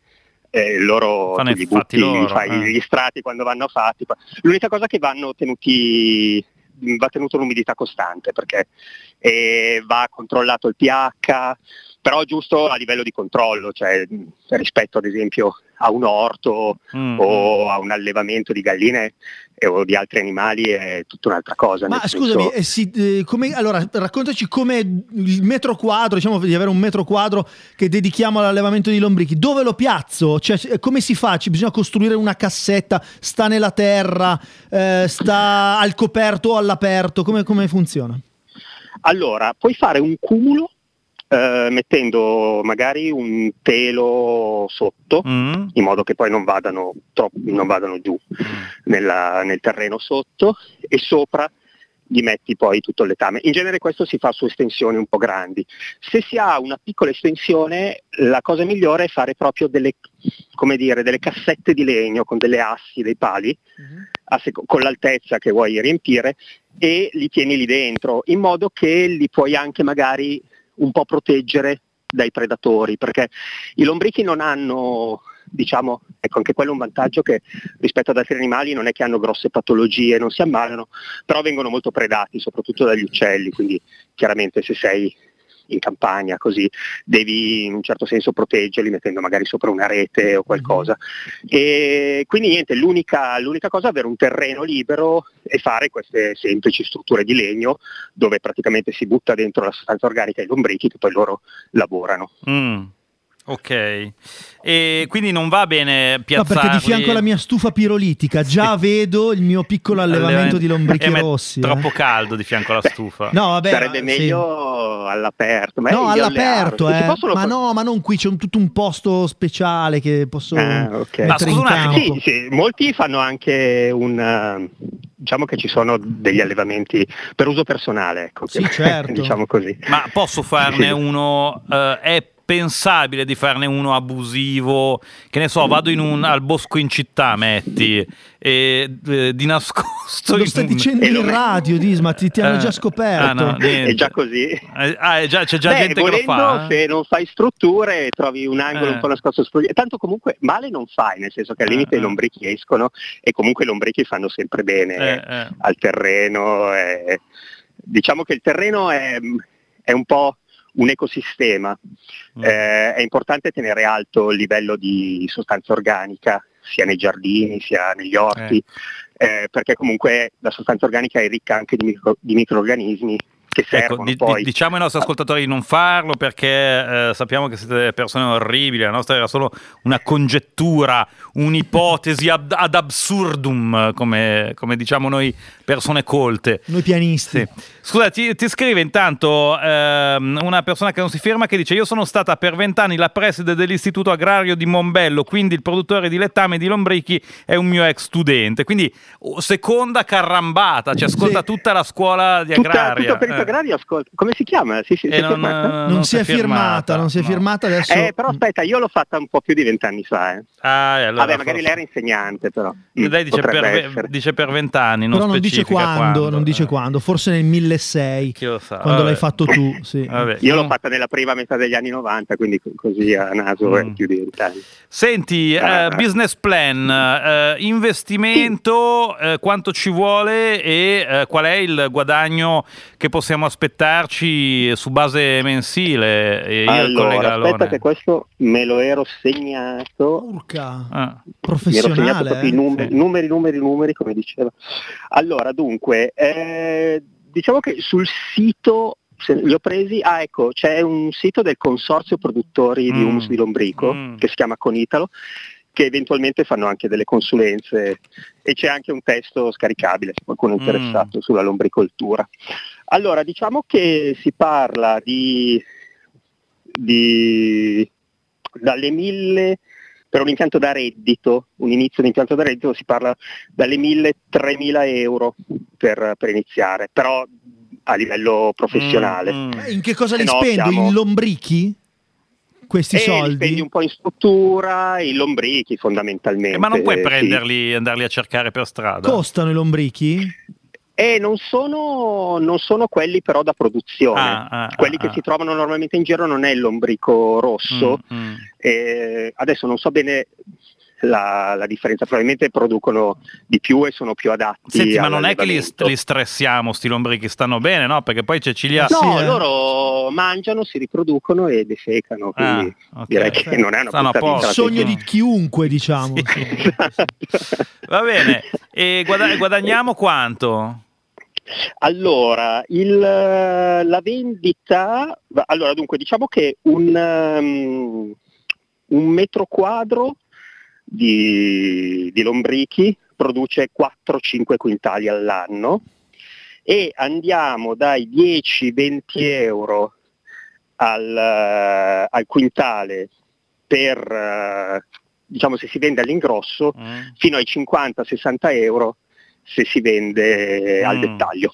eh, loro Fanno gli butti, loro, fai eh. gli strati quando vanno fatti. L'unica cosa che vanno tenuti va tenuto l'umidità costante perché eh, va controllato il pH, però giusto a livello di controllo, cioè rispetto ad esempio a un orto Mm. o a un allevamento di galline e- o di altri animali è tutta un'altra cosa. Ma scusami, eh, si- eh, come- allora raccontaci come il metro quadro, diciamo di avere un metro quadro che dedichiamo all'allevamento di lombrichi, dove lo piazzo? Cioè, eh, come si fa? Ci bisogna costruire una cassetta, sta nella terra, eh, sta al coperto o all'aperto, come, come funziona? Allora, puoi fare un cumulo eh, mettendo magari un telo sotto, Mm. in modo che poi non vadano, troppo, non vadano giù nella- nel terreno sotto, e sopra gli metti poi tutto il letame. In genere questo si fa su estensioni un po' grandi. Se si ha una piccola estensione, la cosa migliore è fare proprio delle, come dire, delle cassette di legno con delle assi, dei pali, a sec- con l'altezza che vuoi riempire e li tieni lì dentro, in modo che li puoi anche magari un po' proteggere dai predatori, perché i lombrichi non hanno, diciamo, ecco anche quello è un vantaggio che rispetto ad altri animali non è che hanno grosse patologie, non si ammalano, però vengono molto predati, soprattutto dagli uccelli, quindi chiaramente se sei in campagna così devi in un certo senso proteggerli mettendo magari sopra una rete o qualcosa. E quindi niente, l'unica, l'unica cosa è avere un terreno libero e fare queste semplici strutture di legno dove praticamente si butta dentro la sostanza organica ai lombrichi che poi loro lavorano. Mm. Ok, e quindi non va bene No, piazzarli... perché di fianco alla mia stufa pirolitica già vedo il mio piccolo allevamento di lombrichi Eh, rossi. eh. Troppo caldo di fianco alla stufa. No, vabbè, Sarebbe ma- sì. meglio all'aperto. Ma No, all'aperto, eh. possono ma no, ma non qui, c'è un- tutto un posto speciale che posso Ah, ok. mettere Ma scusa in un attimo, campo. Sì, sì, molti fanno anche un eh, diciamo che ci sono degli allevamenti per uso personale, ecco, Sì, che- certo. diciamo così. Ma posso farne Sì. uno? eh, è pensabile di farne uno abusivo? Che ne so, vado in un- al bosco in città, metti, e eh, di nascosto. Lo stai dicendo in radio, Disma, ti, ti hanno Eh, già scoperto. ah, no. È già così. Eh, ah, è già- c'è già Beh, gente che lo volendo, fa. eh? se non fai strutture e trovi un angolo Eh. un po' nascosto tanto comunque male non fai, nel senso che al Eh, limite eh. i lombrichi escono e comunque i lombrichi fanno sempre bene Eh, eh. al terreno. Diciamo che il terreno è, è un po' un ecosistema, Mm. Eh, è importante tenere alto il livello di sostanza organica sia nei giardini sia negli orti, eh, perché comunque la sostanza organica è ricca anche di, micro- di microrganismi che Ecco, servono poi. diciamo ai nostri ascoltatori di non farlo perché eh, sappiamo che siete persone orribili, la nostra era solo una congettura, un'ipotesi ad, ad absurdum, come, come diciamo noi persone colte. Noi pianisti. Sì. Scusa, ti, ti scrive intanto ehm, una persona che non si firma che dice io sono stata per vent'anni la preside dell'istituto agrario di Mombello, quindi il produttore di lettame di lombrichi è un mio ex studente, quindi seconda carrambata, ci ascolta Sì. tutta la scuola di Tutta, agraria. tutto perito Eh. agrario, ascolta, come si chiama? Sì, sì, E si è non, firmata? Non, si è firmata, non si è no. firmata adesso. Eh, però aspetta, io l'ho fatta un po' più di vent'anni fa. eh. Ah, allora Vabbè, magari forse- lei era insegnante, però. Lei dice per, dice per vent'anni, non non dice specifica quando, non dice eh. quando, forse nel 1006, Chi lo sa. quando Vabbè. l'hai fatto tu. Sì. Vabbè, Io l'ho fatta nella prima metà degli anni 90, quindi co- così a naso Mm. è più di vent'anni. Senti, eh, Ah. business plan, eh, investimento, eh, quanto ci vuole e qual è il guadagno che possiamo aspettarci su base mensile? E io il collega Allora, aspetta Alone. che questo me lo ero segnato. Urca, Ah, Mi ero segnato professionale. i eh? numeri, Sì. numeri, numeri, numeri, come diceva. Allora, dunque, eh, diciamo che sul sito se li ho presi, ah ecco, c'è un sito del consorzio produttori di Mm. humus di lombrico Mm. che si chiama Conitalo che eventualmente fanno anche delle consulenze e c'è anche un testo scaricabile se qualcuno è Mm. interessato sulla lombricoltura. Allora, diciamo che si parla di, di dalle mille per un impianto da reddito, un inizio di impianto da reddito si parla dalle 1000-3000 euro per, per iniziare, però a livello professionale. Mm, mm. Eh, In che cosa Se li no, spendo? siamo- In lombrichi? Questi E li spendi soldi? un po' in struttura, in lombrichi fondamentalmente. Eh, ma non puoi sì. prenderli e andarli a cercare per strada? Costano i lombrichi? E non sono, non sono quelli però da produzione. Ah, ah, quelli ah, che ah. si trovano normalmente in giro non è il lombrico rosso. Mm, mm. Eh, adesso non so bene la, la differenza. Probabilmente producono di più e sono più adatti. Senti, ma non è che li, all'allevamento. li stressiamo, sti lombrichi, stanno bene, no? Perché poi Cecilia... No, Sì, eh. loro mangiano, si riproducono e defecano, quindi Ah, ok. direi che non è una Stanno a brutta vita. posto. la Sogno di chiunque, diciamo. Va bene, e guada- guadagniamo quanto? Allora, il, la vendita, allora dunque diciamo che un, ehm, un metro quadro di, di lombrichi produce 4-5 quintali all'anno e andiamo dai 10-20 euro al, eh, al quintale per, eh, diciamo se si vende all'ingrosso, Mm. fino ai 50-60 euro se si vende al Mm. dettaglio,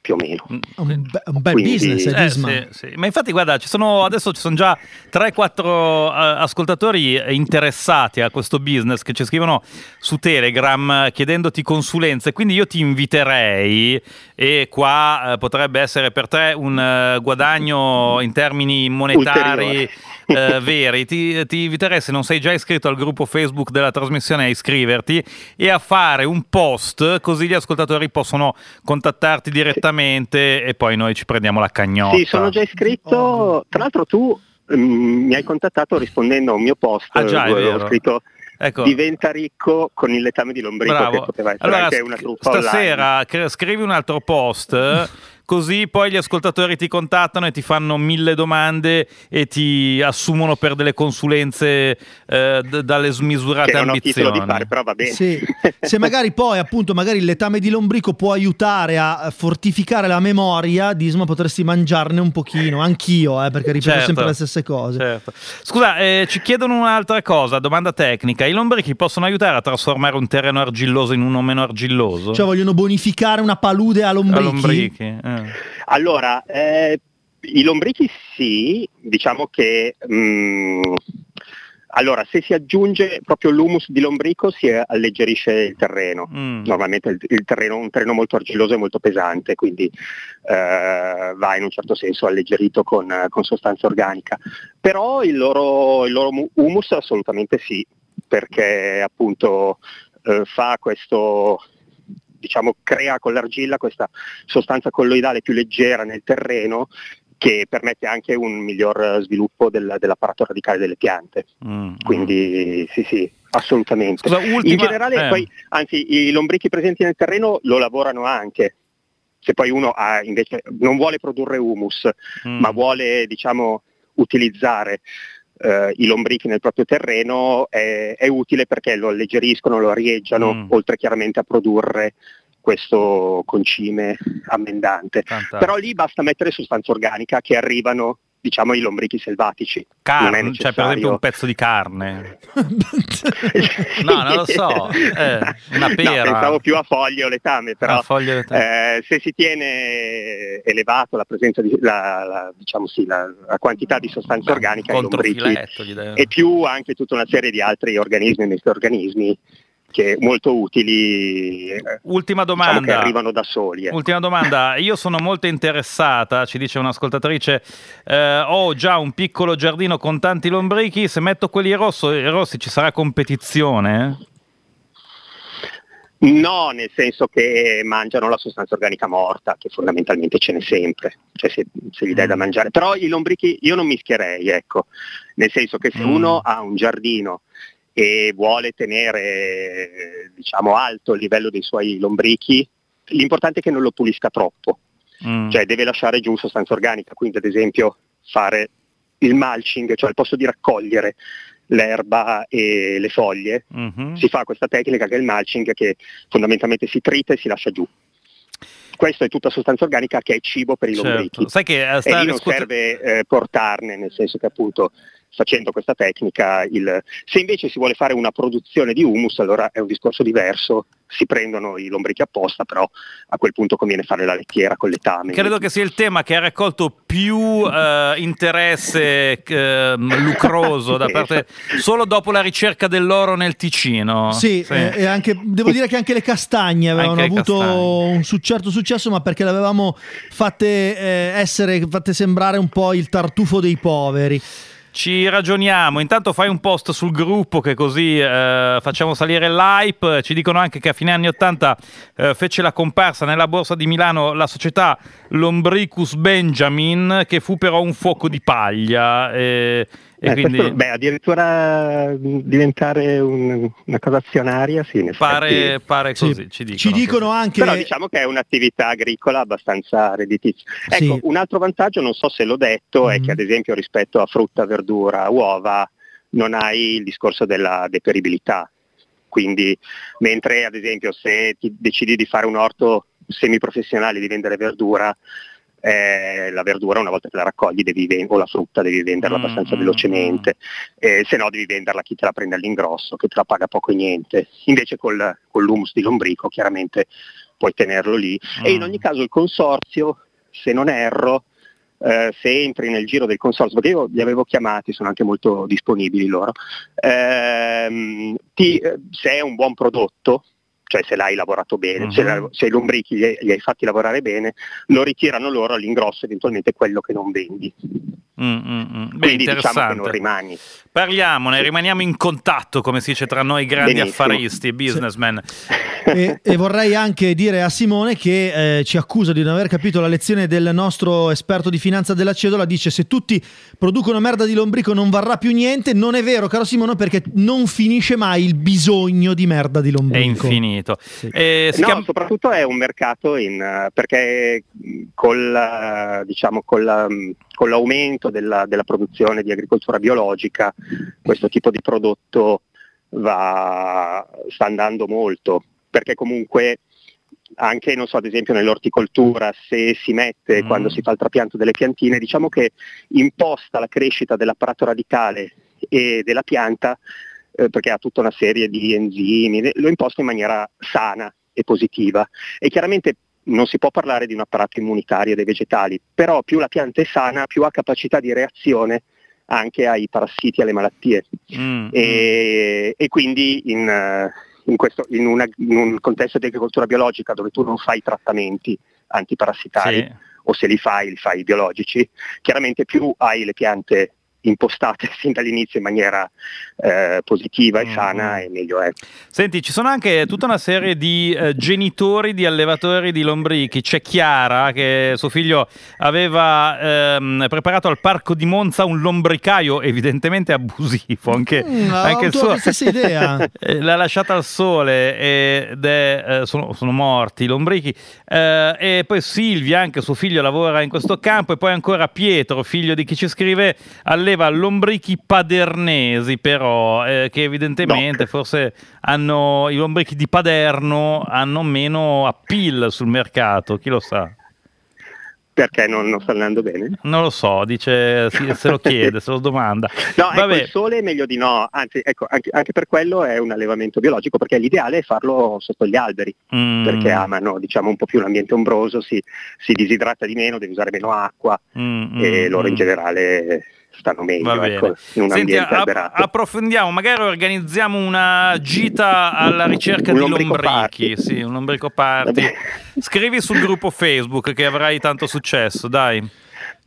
più o meno. Un, be- un bel Quindi- business, eh, Eh, sì, sì. Ma infatti, guarda, ci sono, adesso ci sono già 3-4 eh, ascoltatori interessati a questo business che ci scrivono su Telegram eh, chiedendoti consulenze. Quindi io ti inviterei, e qua eh, potrebbe essere per te un eh, guadagno in termini monetari Ulteriore. Eh, veri. Ti, ti inviterei, se non sei già iscritto al gruppo Facebook della trasmissione, a iscriverti e a fare un post così gli ascoltatori possono contattarti direttamente e poi noi ci prendiamo la cagnotta. Sì, sono già iscritto, tra l'altro tu mm, mi hai contattato rispondendo a un mio post Ah, già, ho scritto Ecco. diventa ricco con il letame di lombrico che Bravo. poteva essere Allora, una truffa online. stasera cre- scrivi un altro post. Eh, Così poi gli ascoltatori ti contattano e ti fanno mille domande e ti assumono per delle consulenze eh, d- dalle smisurate che non ho ambizioni. titolo di fare, però va bene. Sì. Se magari poi appunto magari il letame di lombrico può aiutare a fortificare la memoria, Disma potresti mangiarne un pochino, anch'io, eh, perché ripeto Certo. sempre le stesse cose. Certo. Scusa, eh, ci chiedono un'altra cosa, domanda tecnica. I lombrichi possono aiutare a trasformare un terreno argilloso in uno meno argilloso? Cioè vogliono bonificare una palude a A lombrichi. lombrichi, eh. Allora, eh, i lombrichi sì, diciamo che mm, allora, se si aggiunge proprio l'humus di lombrico si alleggerisce il terreno. Mm. Normalmente il, il terreno è un terreno molto argilloso e molto pesante, quindi eh, va in un certo senso alleggerito con, con sostanza organica. Però il loro, il loro mu- humus assolutamente sì, perché appunto eh, fa questo, diciamo, crea con l'argilla questa sostanza colloidale più leggera nel terreno che permette anche un miglior eh, sviluppo del- dell'apparato radicale delle piante. Mm, Quindi sì, sì, assolutamente. Scusa, ultima- In generale, eh. poi, anzi, i lombrichi presenti nel terreno lo lavorano anche. Se poi uno ha, invece non vuole produrre humus, mm. ma vuole diciamo, utilizzare eh, i lombrichi nel proprio terreno, è, è utile perché lo alleggeriscono, lo arieggiano, Mm. oltre chiaramente a produrre questo concime ammendante. Fantastico. Però lì basta mettere sostanza organica che arrivano diciamo ai lombrichi selvatici. Carne, cioè per esempio un pezzo di carne. No, non lo so, eh, una No, pera. pensavo più a foglie o letame, però eh, se si tiene elevato la presenza di, la, la- diciamo sì, la, la quantità di sostanza organica ai lombrichi e più anche tutta una serie di altri organismi e microorganismi che molto utili eh, Ultima diciamo che domanda. arrivano da soli. ecco. Ultima domanda, io sono molto interessata, ci dice un'ascoltatrice, eh, ho già un piccolo giardino con tanti lombrichi, se metto quelli rosso- rossi ci sarà competizione? No, nel senso che mangiano la sostanza organica morta, che fondamentalmente ce n'è sempre, cioè se, se gli dai da Mm. mangiare. Però i lombrichi io non mischierei, ecco, nel senso che se Mm. uno ha un giardino e vuole tenere diciamo, alto il livello dei suoi lombrichi, l'importante è che non lo pulisca troppo, Mm. cioè deve lasciare giù sostanza organica, quindi ad esempio fare il mulching, cioè al posto di raccogliere l'erba e le foglie, Mhm. si fa questa tecnica che è il mulching che fondamentalmente si trita e si lascia giù. Questa è tutta sostanza organica che è cibo per i Certo. lombrichi. Sai che eh, E lì non riscuote- serve eh, portarne, nel senso che appunto facendo questa tecnica, il... se invece si vuole fare una produzione di humus, allora è un discorso diverso, si prendono i lombrichi apposta, però a quel punto conviene fare la lettiera con letame. Credo che sia il tema che ha raccolto più eh, interesse eh, lucroso da parte solo dopo la ricerca dell'oro nel Ticino. Sì, eh, e anche, devo dire che anche le castagne avevano Anche le avuto castagne. un su- certo successo, ma perché le avevamo fatte eh, essere, fatte sembrare un po' il tartufo dei poveri. Ci ragioniamo, intanto fai un post sul gruppo che così eh, facciamo salire l'hype, ci dicono anche che a fine anni 80 eh, fece la comparsa nella borsa di Milano la società Lombricus Benjamin che fu però un fuoco di paglia. E, e Eh, quindi questo- beh, addirittura mh, diventare un- una cosa azionaria, sì, in effetti. pare, pare Sì. così, ci dicono. Ci dicono anche... Però diciamo che è un'attività agricola abbastanza redditizia. Ecco, Sì. un altro vantaggio, non so se l'ho detto, è Mhm. che ad esempio rispetto a frutta, verdura, uova, non hai il discorso della deperibilità. Quindi, mentre ad esempio se ti decidi di fare un orto semiprofessionale di vendere verdura, eh, la verdura una volta che la raccogli devi o la frutta devi venderla Mm, abbastanza mm, velocemente, eh, se no devi venderla a chi te la prende all'ingrosso, che te la paga poco e niente. Invece col, con l'humus di lombrico chiaramente puoi tenerlo lì. E in Mm. ogni caso il consorzio, se non erro, eh, se entri nel giro del consorzio, perché io li avevo chiamati, sono anche molto disponibili loro, ehm, ti- eh, se è un buon prodotto, cioè se l'hai lavorato bene, Mhm. se, la- se i lombrichi li, hai- li hai fatti lavorare bene, lo ritirano loro all'ingrosso eventualmente quello che non vendi. Mm, mm, mm. Beh, Quindi diciamo che interessante. non rimani. Parliamone, rimaniamo in contatto, come si dice tra noi grandi Benissimo. affaristi, businessmen. E, e vorrei anche dire a Simone che eh, ci accusa di non aver capito la lezione del nostro esperto di finanza della Cedola. Dice: Se tutti producono merda di lombrico non varrà più niente. Non è vero, caro Simone, perché non finisce mai il bisogno di merda di È lombrico. infinito. Eh, No, chiama- soprattutto è un mercato in, eh, perché col, eh, diciamo, col, um, con l'aumento della, della produzione di agricoltura biologica questo tipo di prodotto va, sta andando molto, perché comunque anche non so, ad esempio nell'orticoltura se si mette Mm. quando si fa il trapianto delle piantine, diciamo che imposta la crescita dell'apparato radicale e della pianta eh, perché ha tutta una serie di enzimi, lo imposta in maniera sana e positiva. E chiaramente non si può parlare di un apparato immunitario dei vegetali, però più la pianta è sana, più ha capacità di reazione anche ai parassiti e alle malattie. Mm, E, e quindi in, eh, in questo- in una- in un contesto di agricoltura biologica dove tu non fai trattamenti antiparassitari sì. o se li fai, li fai biologici, chiaramente più hai le piante impostate sin dall'inizio in maniera eh, positiva e Mm. sana e meglio è. Senti, ci sono anche tutta una serie di eh, genitori di allevatori di lombrichi. C'è Chiara che suo figlio aveva ehm, preparato al parco di Monza un lombricaio evidentemente abusivo. Anche, Mm, anche il suo- la stessa idea. Eh, L'ha lasciata al sole ed è, eh, sono, sono morti i lombrichi. Eh, e poi Silvia, anche suo figlio, lavora in questo campo. E poi ancora Pietro, figlio di chi ci scrive, alleva lombrichi padernesi, però, eh, che evidentemente No. forse hanno i lombrichi di Paderno hanno meno appeal sul mercato, chi lo sa. Perché non, non sta andando bene? Non lo so, dice, se lo chiede, se lo domanda. No, ecco, Vabbè. il sole è meglio di no, anzi ecco, anche, anche per quello è un allevamento biologico, perché l'ideale è farlo sotto gli alberi, Mm, perché amano diciamo, un po' più l'ambiente ombroso, si, si disidrata di meno, devi usare meno acqua mm, e mm, loro in mm. generale stanno meglio Va bene. ecco, in un Senti, ambiente a- alberato. approfondiamo, magari organizziamo una gita alla ricerca Un di lombrichi. Sì, un lombrico party. Scrivi sul gruppo Facebook che avrai tanto successo, dai.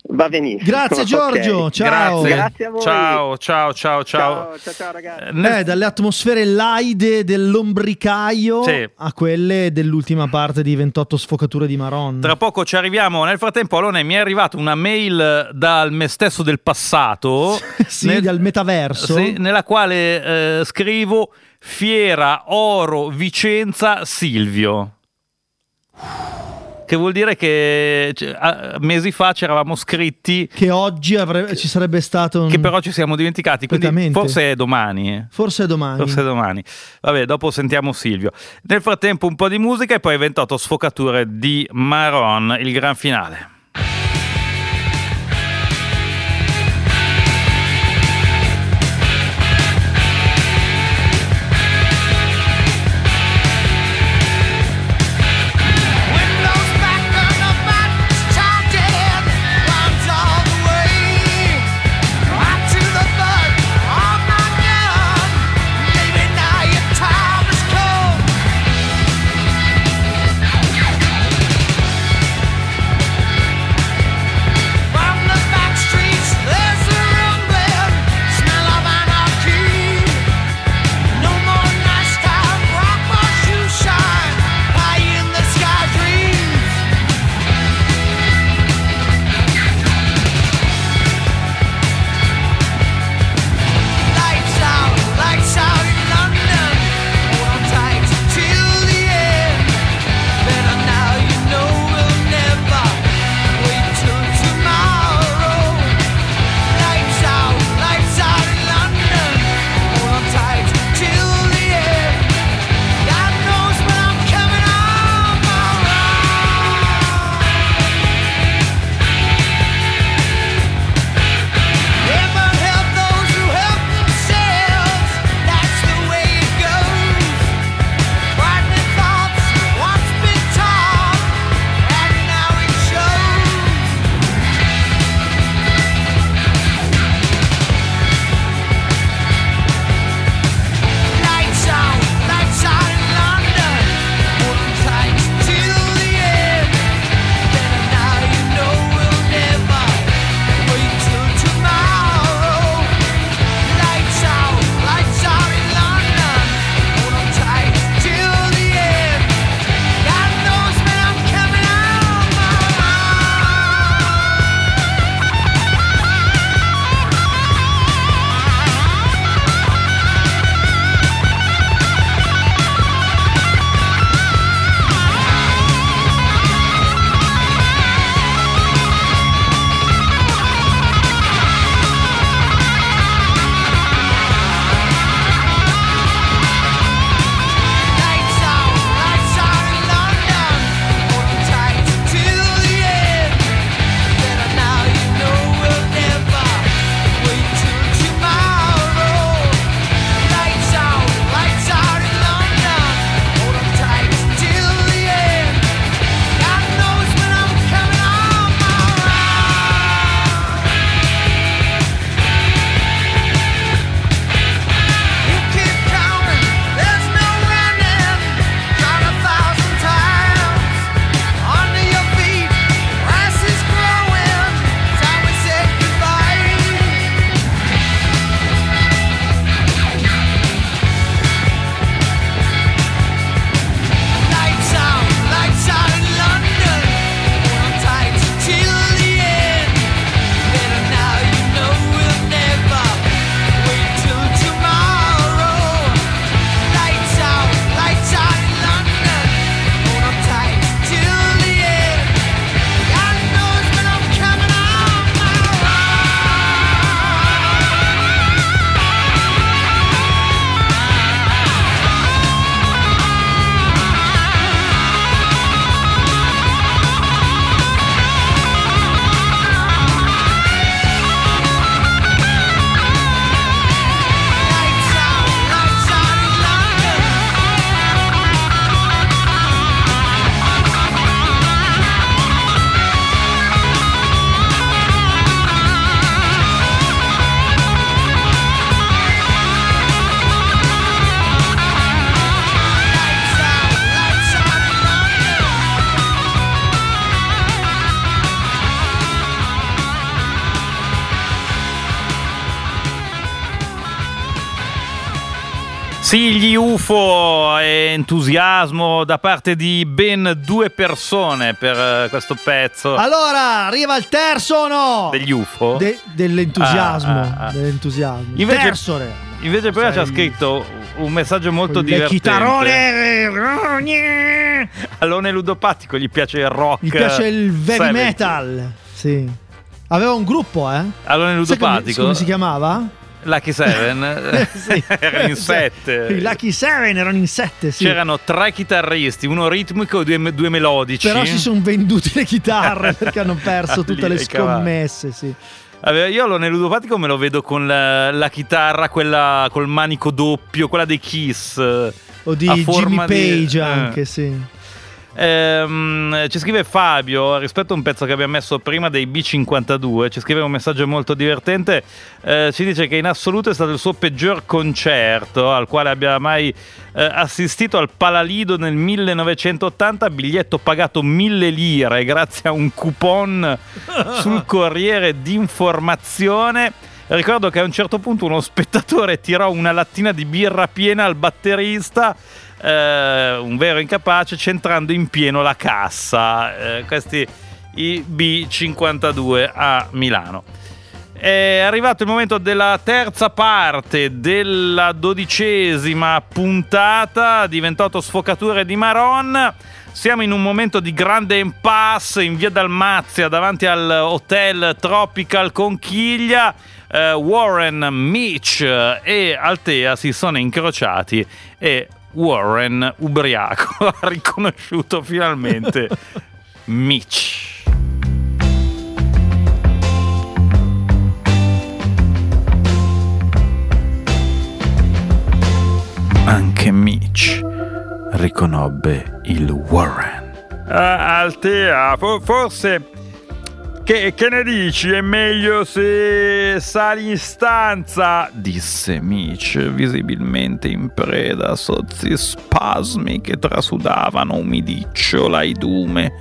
Va benissimo. Grazie. Giorgio, ciao. Grazie. Grazie a voi. Ciao, ciao, ciao, ciao. Ciao, ciao, ciao, ragazzi. Eh, dalle atmosfere laide dell'ombricaio Sì. a quelle dell'ultima parte di 28 sfocature di Maron. Tra poco ci arriviamo. Nel frattempo, Alone, mi è arrivata una mail dal me stesso del passato. sì, nel- dal metaverso. Sì, nella quale eh, scrivo Fiera Oro Vicenza Silvio. Che vuol dire che cioè, a- mesi fa ci eravamo scritti, Che oggi avre- ci sarebbe stato un... che però ci siamo dimenticati. Quindi forse è domani. eh. Forse è domani. Forse è domani. Vabbè, dopo sentiamo Silvio. Nel frattempo, un po' di musica e poi 28 sfocature di Maron, il gran finale. Gli UFO e entusiasmo da parte di ben due persone per eh, questo pezzo. Allora, arriva il terzo no? Degli UFO? De- dell'entusiasmo. Ah, ah, ah. Dell'entusiasmo. Invece- terzo, re. Invece Sai- c'ha scritto un messaggio molto divertente. chitarrone. All'one ludopatico gli piace il rock. Mi piace il heavy 70. metal. Sì. Aveva un gruppo, eh? All'one Sai come, ludopatico. come si chiamava? Lucky Seven. Sì. Era in sette. I Lucky Seven erano in sette, sì. C'erano tre chitarristi, uno ritmico e due, due melodici. Però si sono venduti le chitarre perché hanno perso tutte le cavalli. scommesse, sì. Io allora nel ludopatico me lo vedo con la, la chitarra, quella col manico doppio, quella dei Kiss. O di Jimmy forma di- Page eh. anche, sì. Ehm, ci scrive Fabio rispetto a un pezzo che abbiamo messo prima dei B52 ci scrive un messaggio molto divertente. Eh, ci dice che in assoluto è stato il suo peggior concerto al quale abbia mai eh, assistito al Palalido nel 1980 biglietto pagato 1000 lire grazie a un coupon sul Corriere d'informazione. Ricordo che a un certo punto uno spettatore tirò una lattina di birra piena al batterista, eh, un vero incapace, centrando in pieno la cassa. Eh, questi i B52 a Milano. È arrivato il momento della terza parte della dodicesima puntata di 28 sfocature di Maron. Siamo in un momento di grande impasse in via Dalmazia davanti al hotel Tropical Conchiglia. Eh, Warren, Mitch e Altea si sono incrociati e Warren, ubriaco, ha riconosciuto finalmente Mitch. Anche Mitch riconobbe il Warren. Altea, forse che, che ne dici? È meglio se sali in stanza? Disse Mitch, visibilmente in preda a sozzi spasmi che trasudavano umidicciola e dume.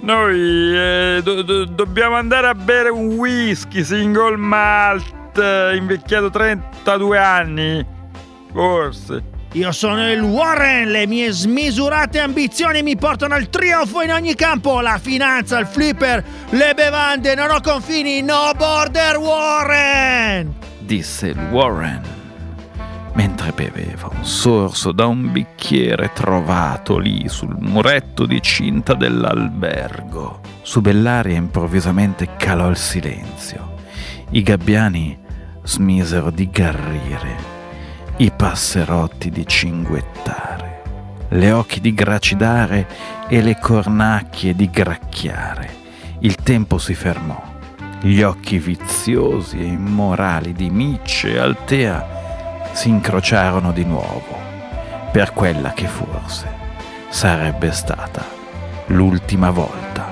Noi eh, do- do- dobbiamo andare a bere un whisky single malt eh, invecchiato 32 anni. Forse. Io sono il Warren, le mie smisurate ambizioni mi portano al trionfo in ogni campo, la finanza, il flipper, le bevande, non ho confini, no border Warren! disse il Warren, mentre beveva un sorso da un bicchiere trovato lì sul muretto di cinta dell'albergo. Su Bellaria improvvisamente calò il silenzio. I gabbiani smisero di garrire, i passerotti di cinguettare, le occhi di gracidare e le cornacchie di gracchiare. Il tempo si fermò. Gli occhi viziosi e immorali di Mitch e Altea si incrociarono di nuovo per quella che forse sarebbe stata l'ultima volta.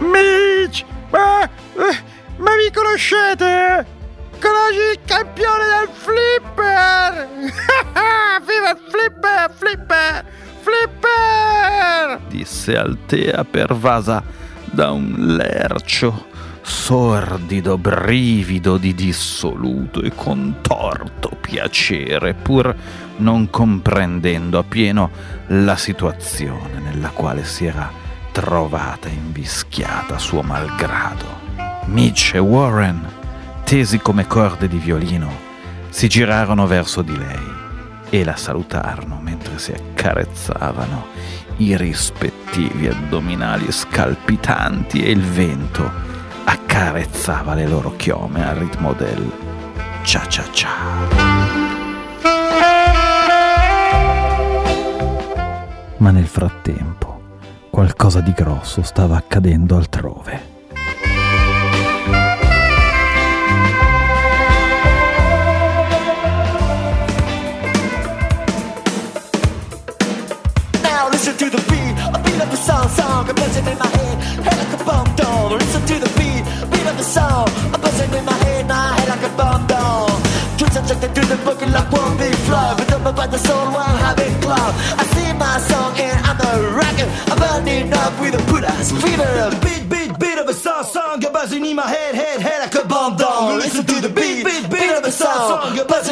Mitch! Ma, eh, ma mi conoscete? Conosci il campione del flipper? Viva il flipper, flipper, flipper! disse Altea pervasa da un lercio sordido brivido di dissoluto e contorto piacere, pur non comprendendo appieno la situazione nella quale si era trovata invischiata suo malgrado. Mitch e Warren, tesi come corde di violino, si girarono verso di lei e la salutarono mentre si accarezzavano i rispettivi addominali scalpitanti e il vento accarezzava le loro chiome al ritmo del cia cia cia. Ma nel frattempo qualcosa di grosso stava accadendo altrove.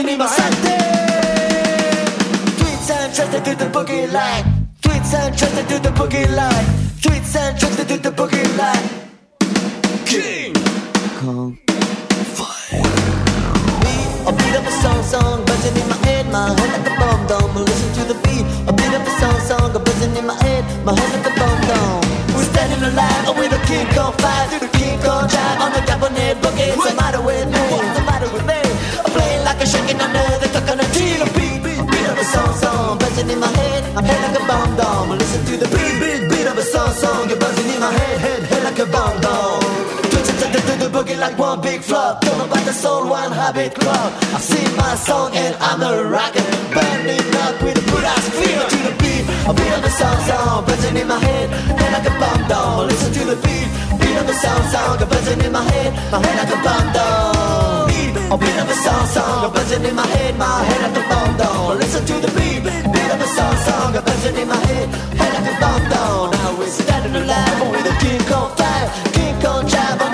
A in my head. tricks they do the boogie line. Tweets and tricks they do the boogie line. Tweets and tricks they do the boogie line. King Kong. A beat of a song, song, buzzing in my head, my head like a bomb dome. Listen to the beat, a beat of a song, song, buzzing in my head, my head like a bomb dome. We're standing alive with a King Kong five, do the King Kong drive on the Japanese boogie. My head, head, head like a bomb dome. Twitching to the, the boogie like one big flop. Don't know about the soul, one habit club. I sing my song and I'm a rocker. Burning up with a good ass feel to the beat. A beat of the song song, buzzing in my head, head like a bomb down. Listen to the beat, beat of the song song, buzzing in my head, my head like a bomb down. A beat of the song song, buzzing in my head, my head like a bomb down. Listen to the beat, beat of the song song, buzzing in my head, head like a bomb down. Now we're standing alive King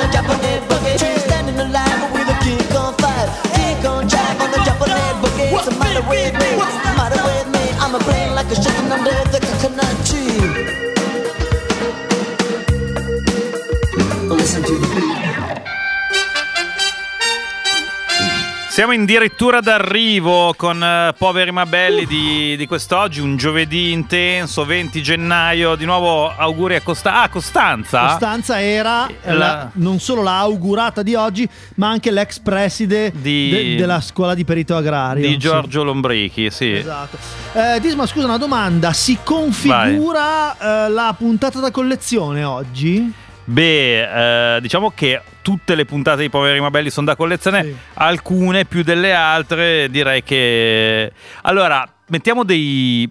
Siamo addirittura d'arrivo con eh, Poveri ma Belli di, di quest'oggi, un giovedì intenso, 20 gennaio. Di nuovo auguri a Costa- ah, Costanza. Costanza era La- la- non solo la augurata di oggi, ma anche l'ex preside Di- de- della scuola di perito agrario. Di Sì. Giorgio Lombrichi, sì. Esatto. Eh, Disma, scusa, una domanda. Si configura eh, la puntata da collezione oggi? Beh, eh, diciamo che tutte le puntate di Poveri ma Belli sono da collezione, Sì. alcune più delle altre direi che... Allora, mettiamo dei...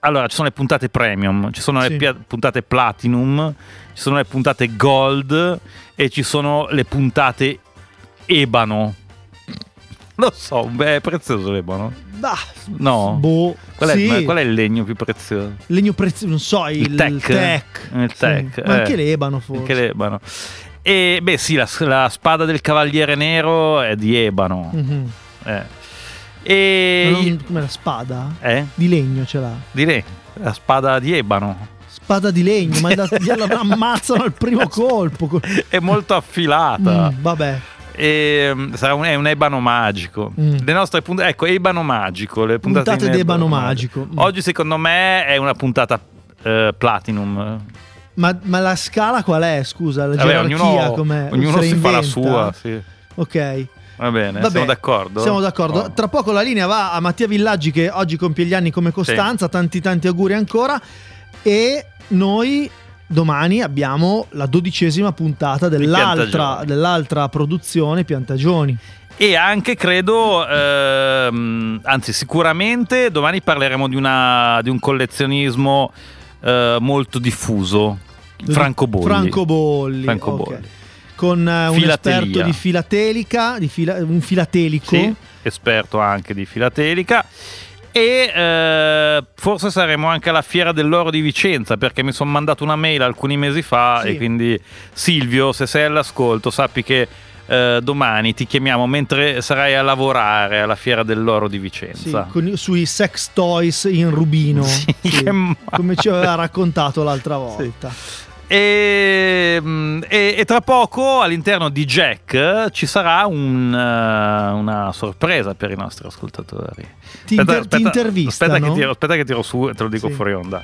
Allora, ci sono le puntate premium, ci sono Sì. le pia- puntate platinum, ci sono le puntate gold e ci sono le puntate ebano. Lo so, beh, è prezioso l'ebano. Bah, No. boh. Qual è, sì. ma qual è il legno più prezioso? Legno prezioso, non so, il, Il tech. tech. Il Sì. tech, Ma eh. anche l'ebano forse. Anche l'ebano. E beh, sì, la, la spada del cavaliere nero è di ebano. Mhm. Eh. E. Non- come la spada? Eh? Di legno ce l'ha. Direi la spada di ebano. Spada di legno, ma da- gliela ammazzano al primo colpo. È molto affilata. Mm, vabbè. E, mm, sarà un, è un ebano magico. Mm. Le nostre puntate, ecco, ebano magico. Le puntate, Puntate in d'ebano magico. Mm. Oggi, secondo me, è una puntata eh, platinum. Ma, ma la scala qual è? Scusa, la Vabbè, gerarchia ognuno, com'è? ognuno si fa la sua. Sì. Ok. Va bene, Vabbè, siamo d'accordo. Siamo d'accordo. Oh. Tra poco la linea va a Mattia Villaggi che oggi compie gli anni come Costanza. Tanti tanti auguri ancora. E noi domani abbiamo la dodicesima puntata dell'altra, dell'altra produzione Piantagioni. E anche credo, ehm, anzi sicuramente domani parleremo di, una, di un collezionismo eh, molto diffuso, francobolli. Francobolli. Francobolli. ok. Con eh, un esperto di filatelica, di fila- un filatelico. Sì, esperto anche di filatelica. E eh, forse saremo anche alla fiera dell'oro di Vicenza perché mi sono mandato una mail alcuni mesi fa Sì. e quindi Silvio se sei all'ascolto sappi che eh, domani ti chiamiamo mentre sarai a lavorare alla fiera dell'oro di Sì, Vicenza. con- sui sex toys in rubino, Sì, Sì, come ci aveva raccontato l'altra volta. E, mm, e- e tra poco all'interno di Jack ci sarà un, eh, una sorpresa per i nostri ascoltatori. Ti, inter- ti intervistano? Aspetta che, tiro, aspetta che tiro su e te lo dico Sì. fuori onda.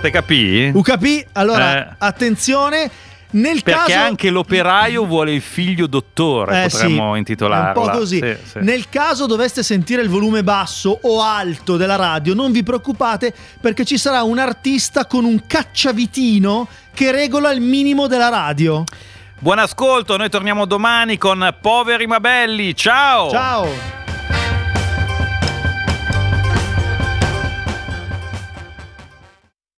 Te capì? UKP, allora Eh. attenzione, nel Perché caso anche l'operaio vuole il figlio dottore, Eh, potremmo sì, intitolarla. Un po' così. Sì, sì. Nel caso doveste sentire il volume basso o alto della radio, non vi preoccupate perché ci sarà un artista con un cacciavitino che regola il minimo della radio. Buon ascolto, noi torniamo domani con Poveri ma Belli. Ciao! Ciao!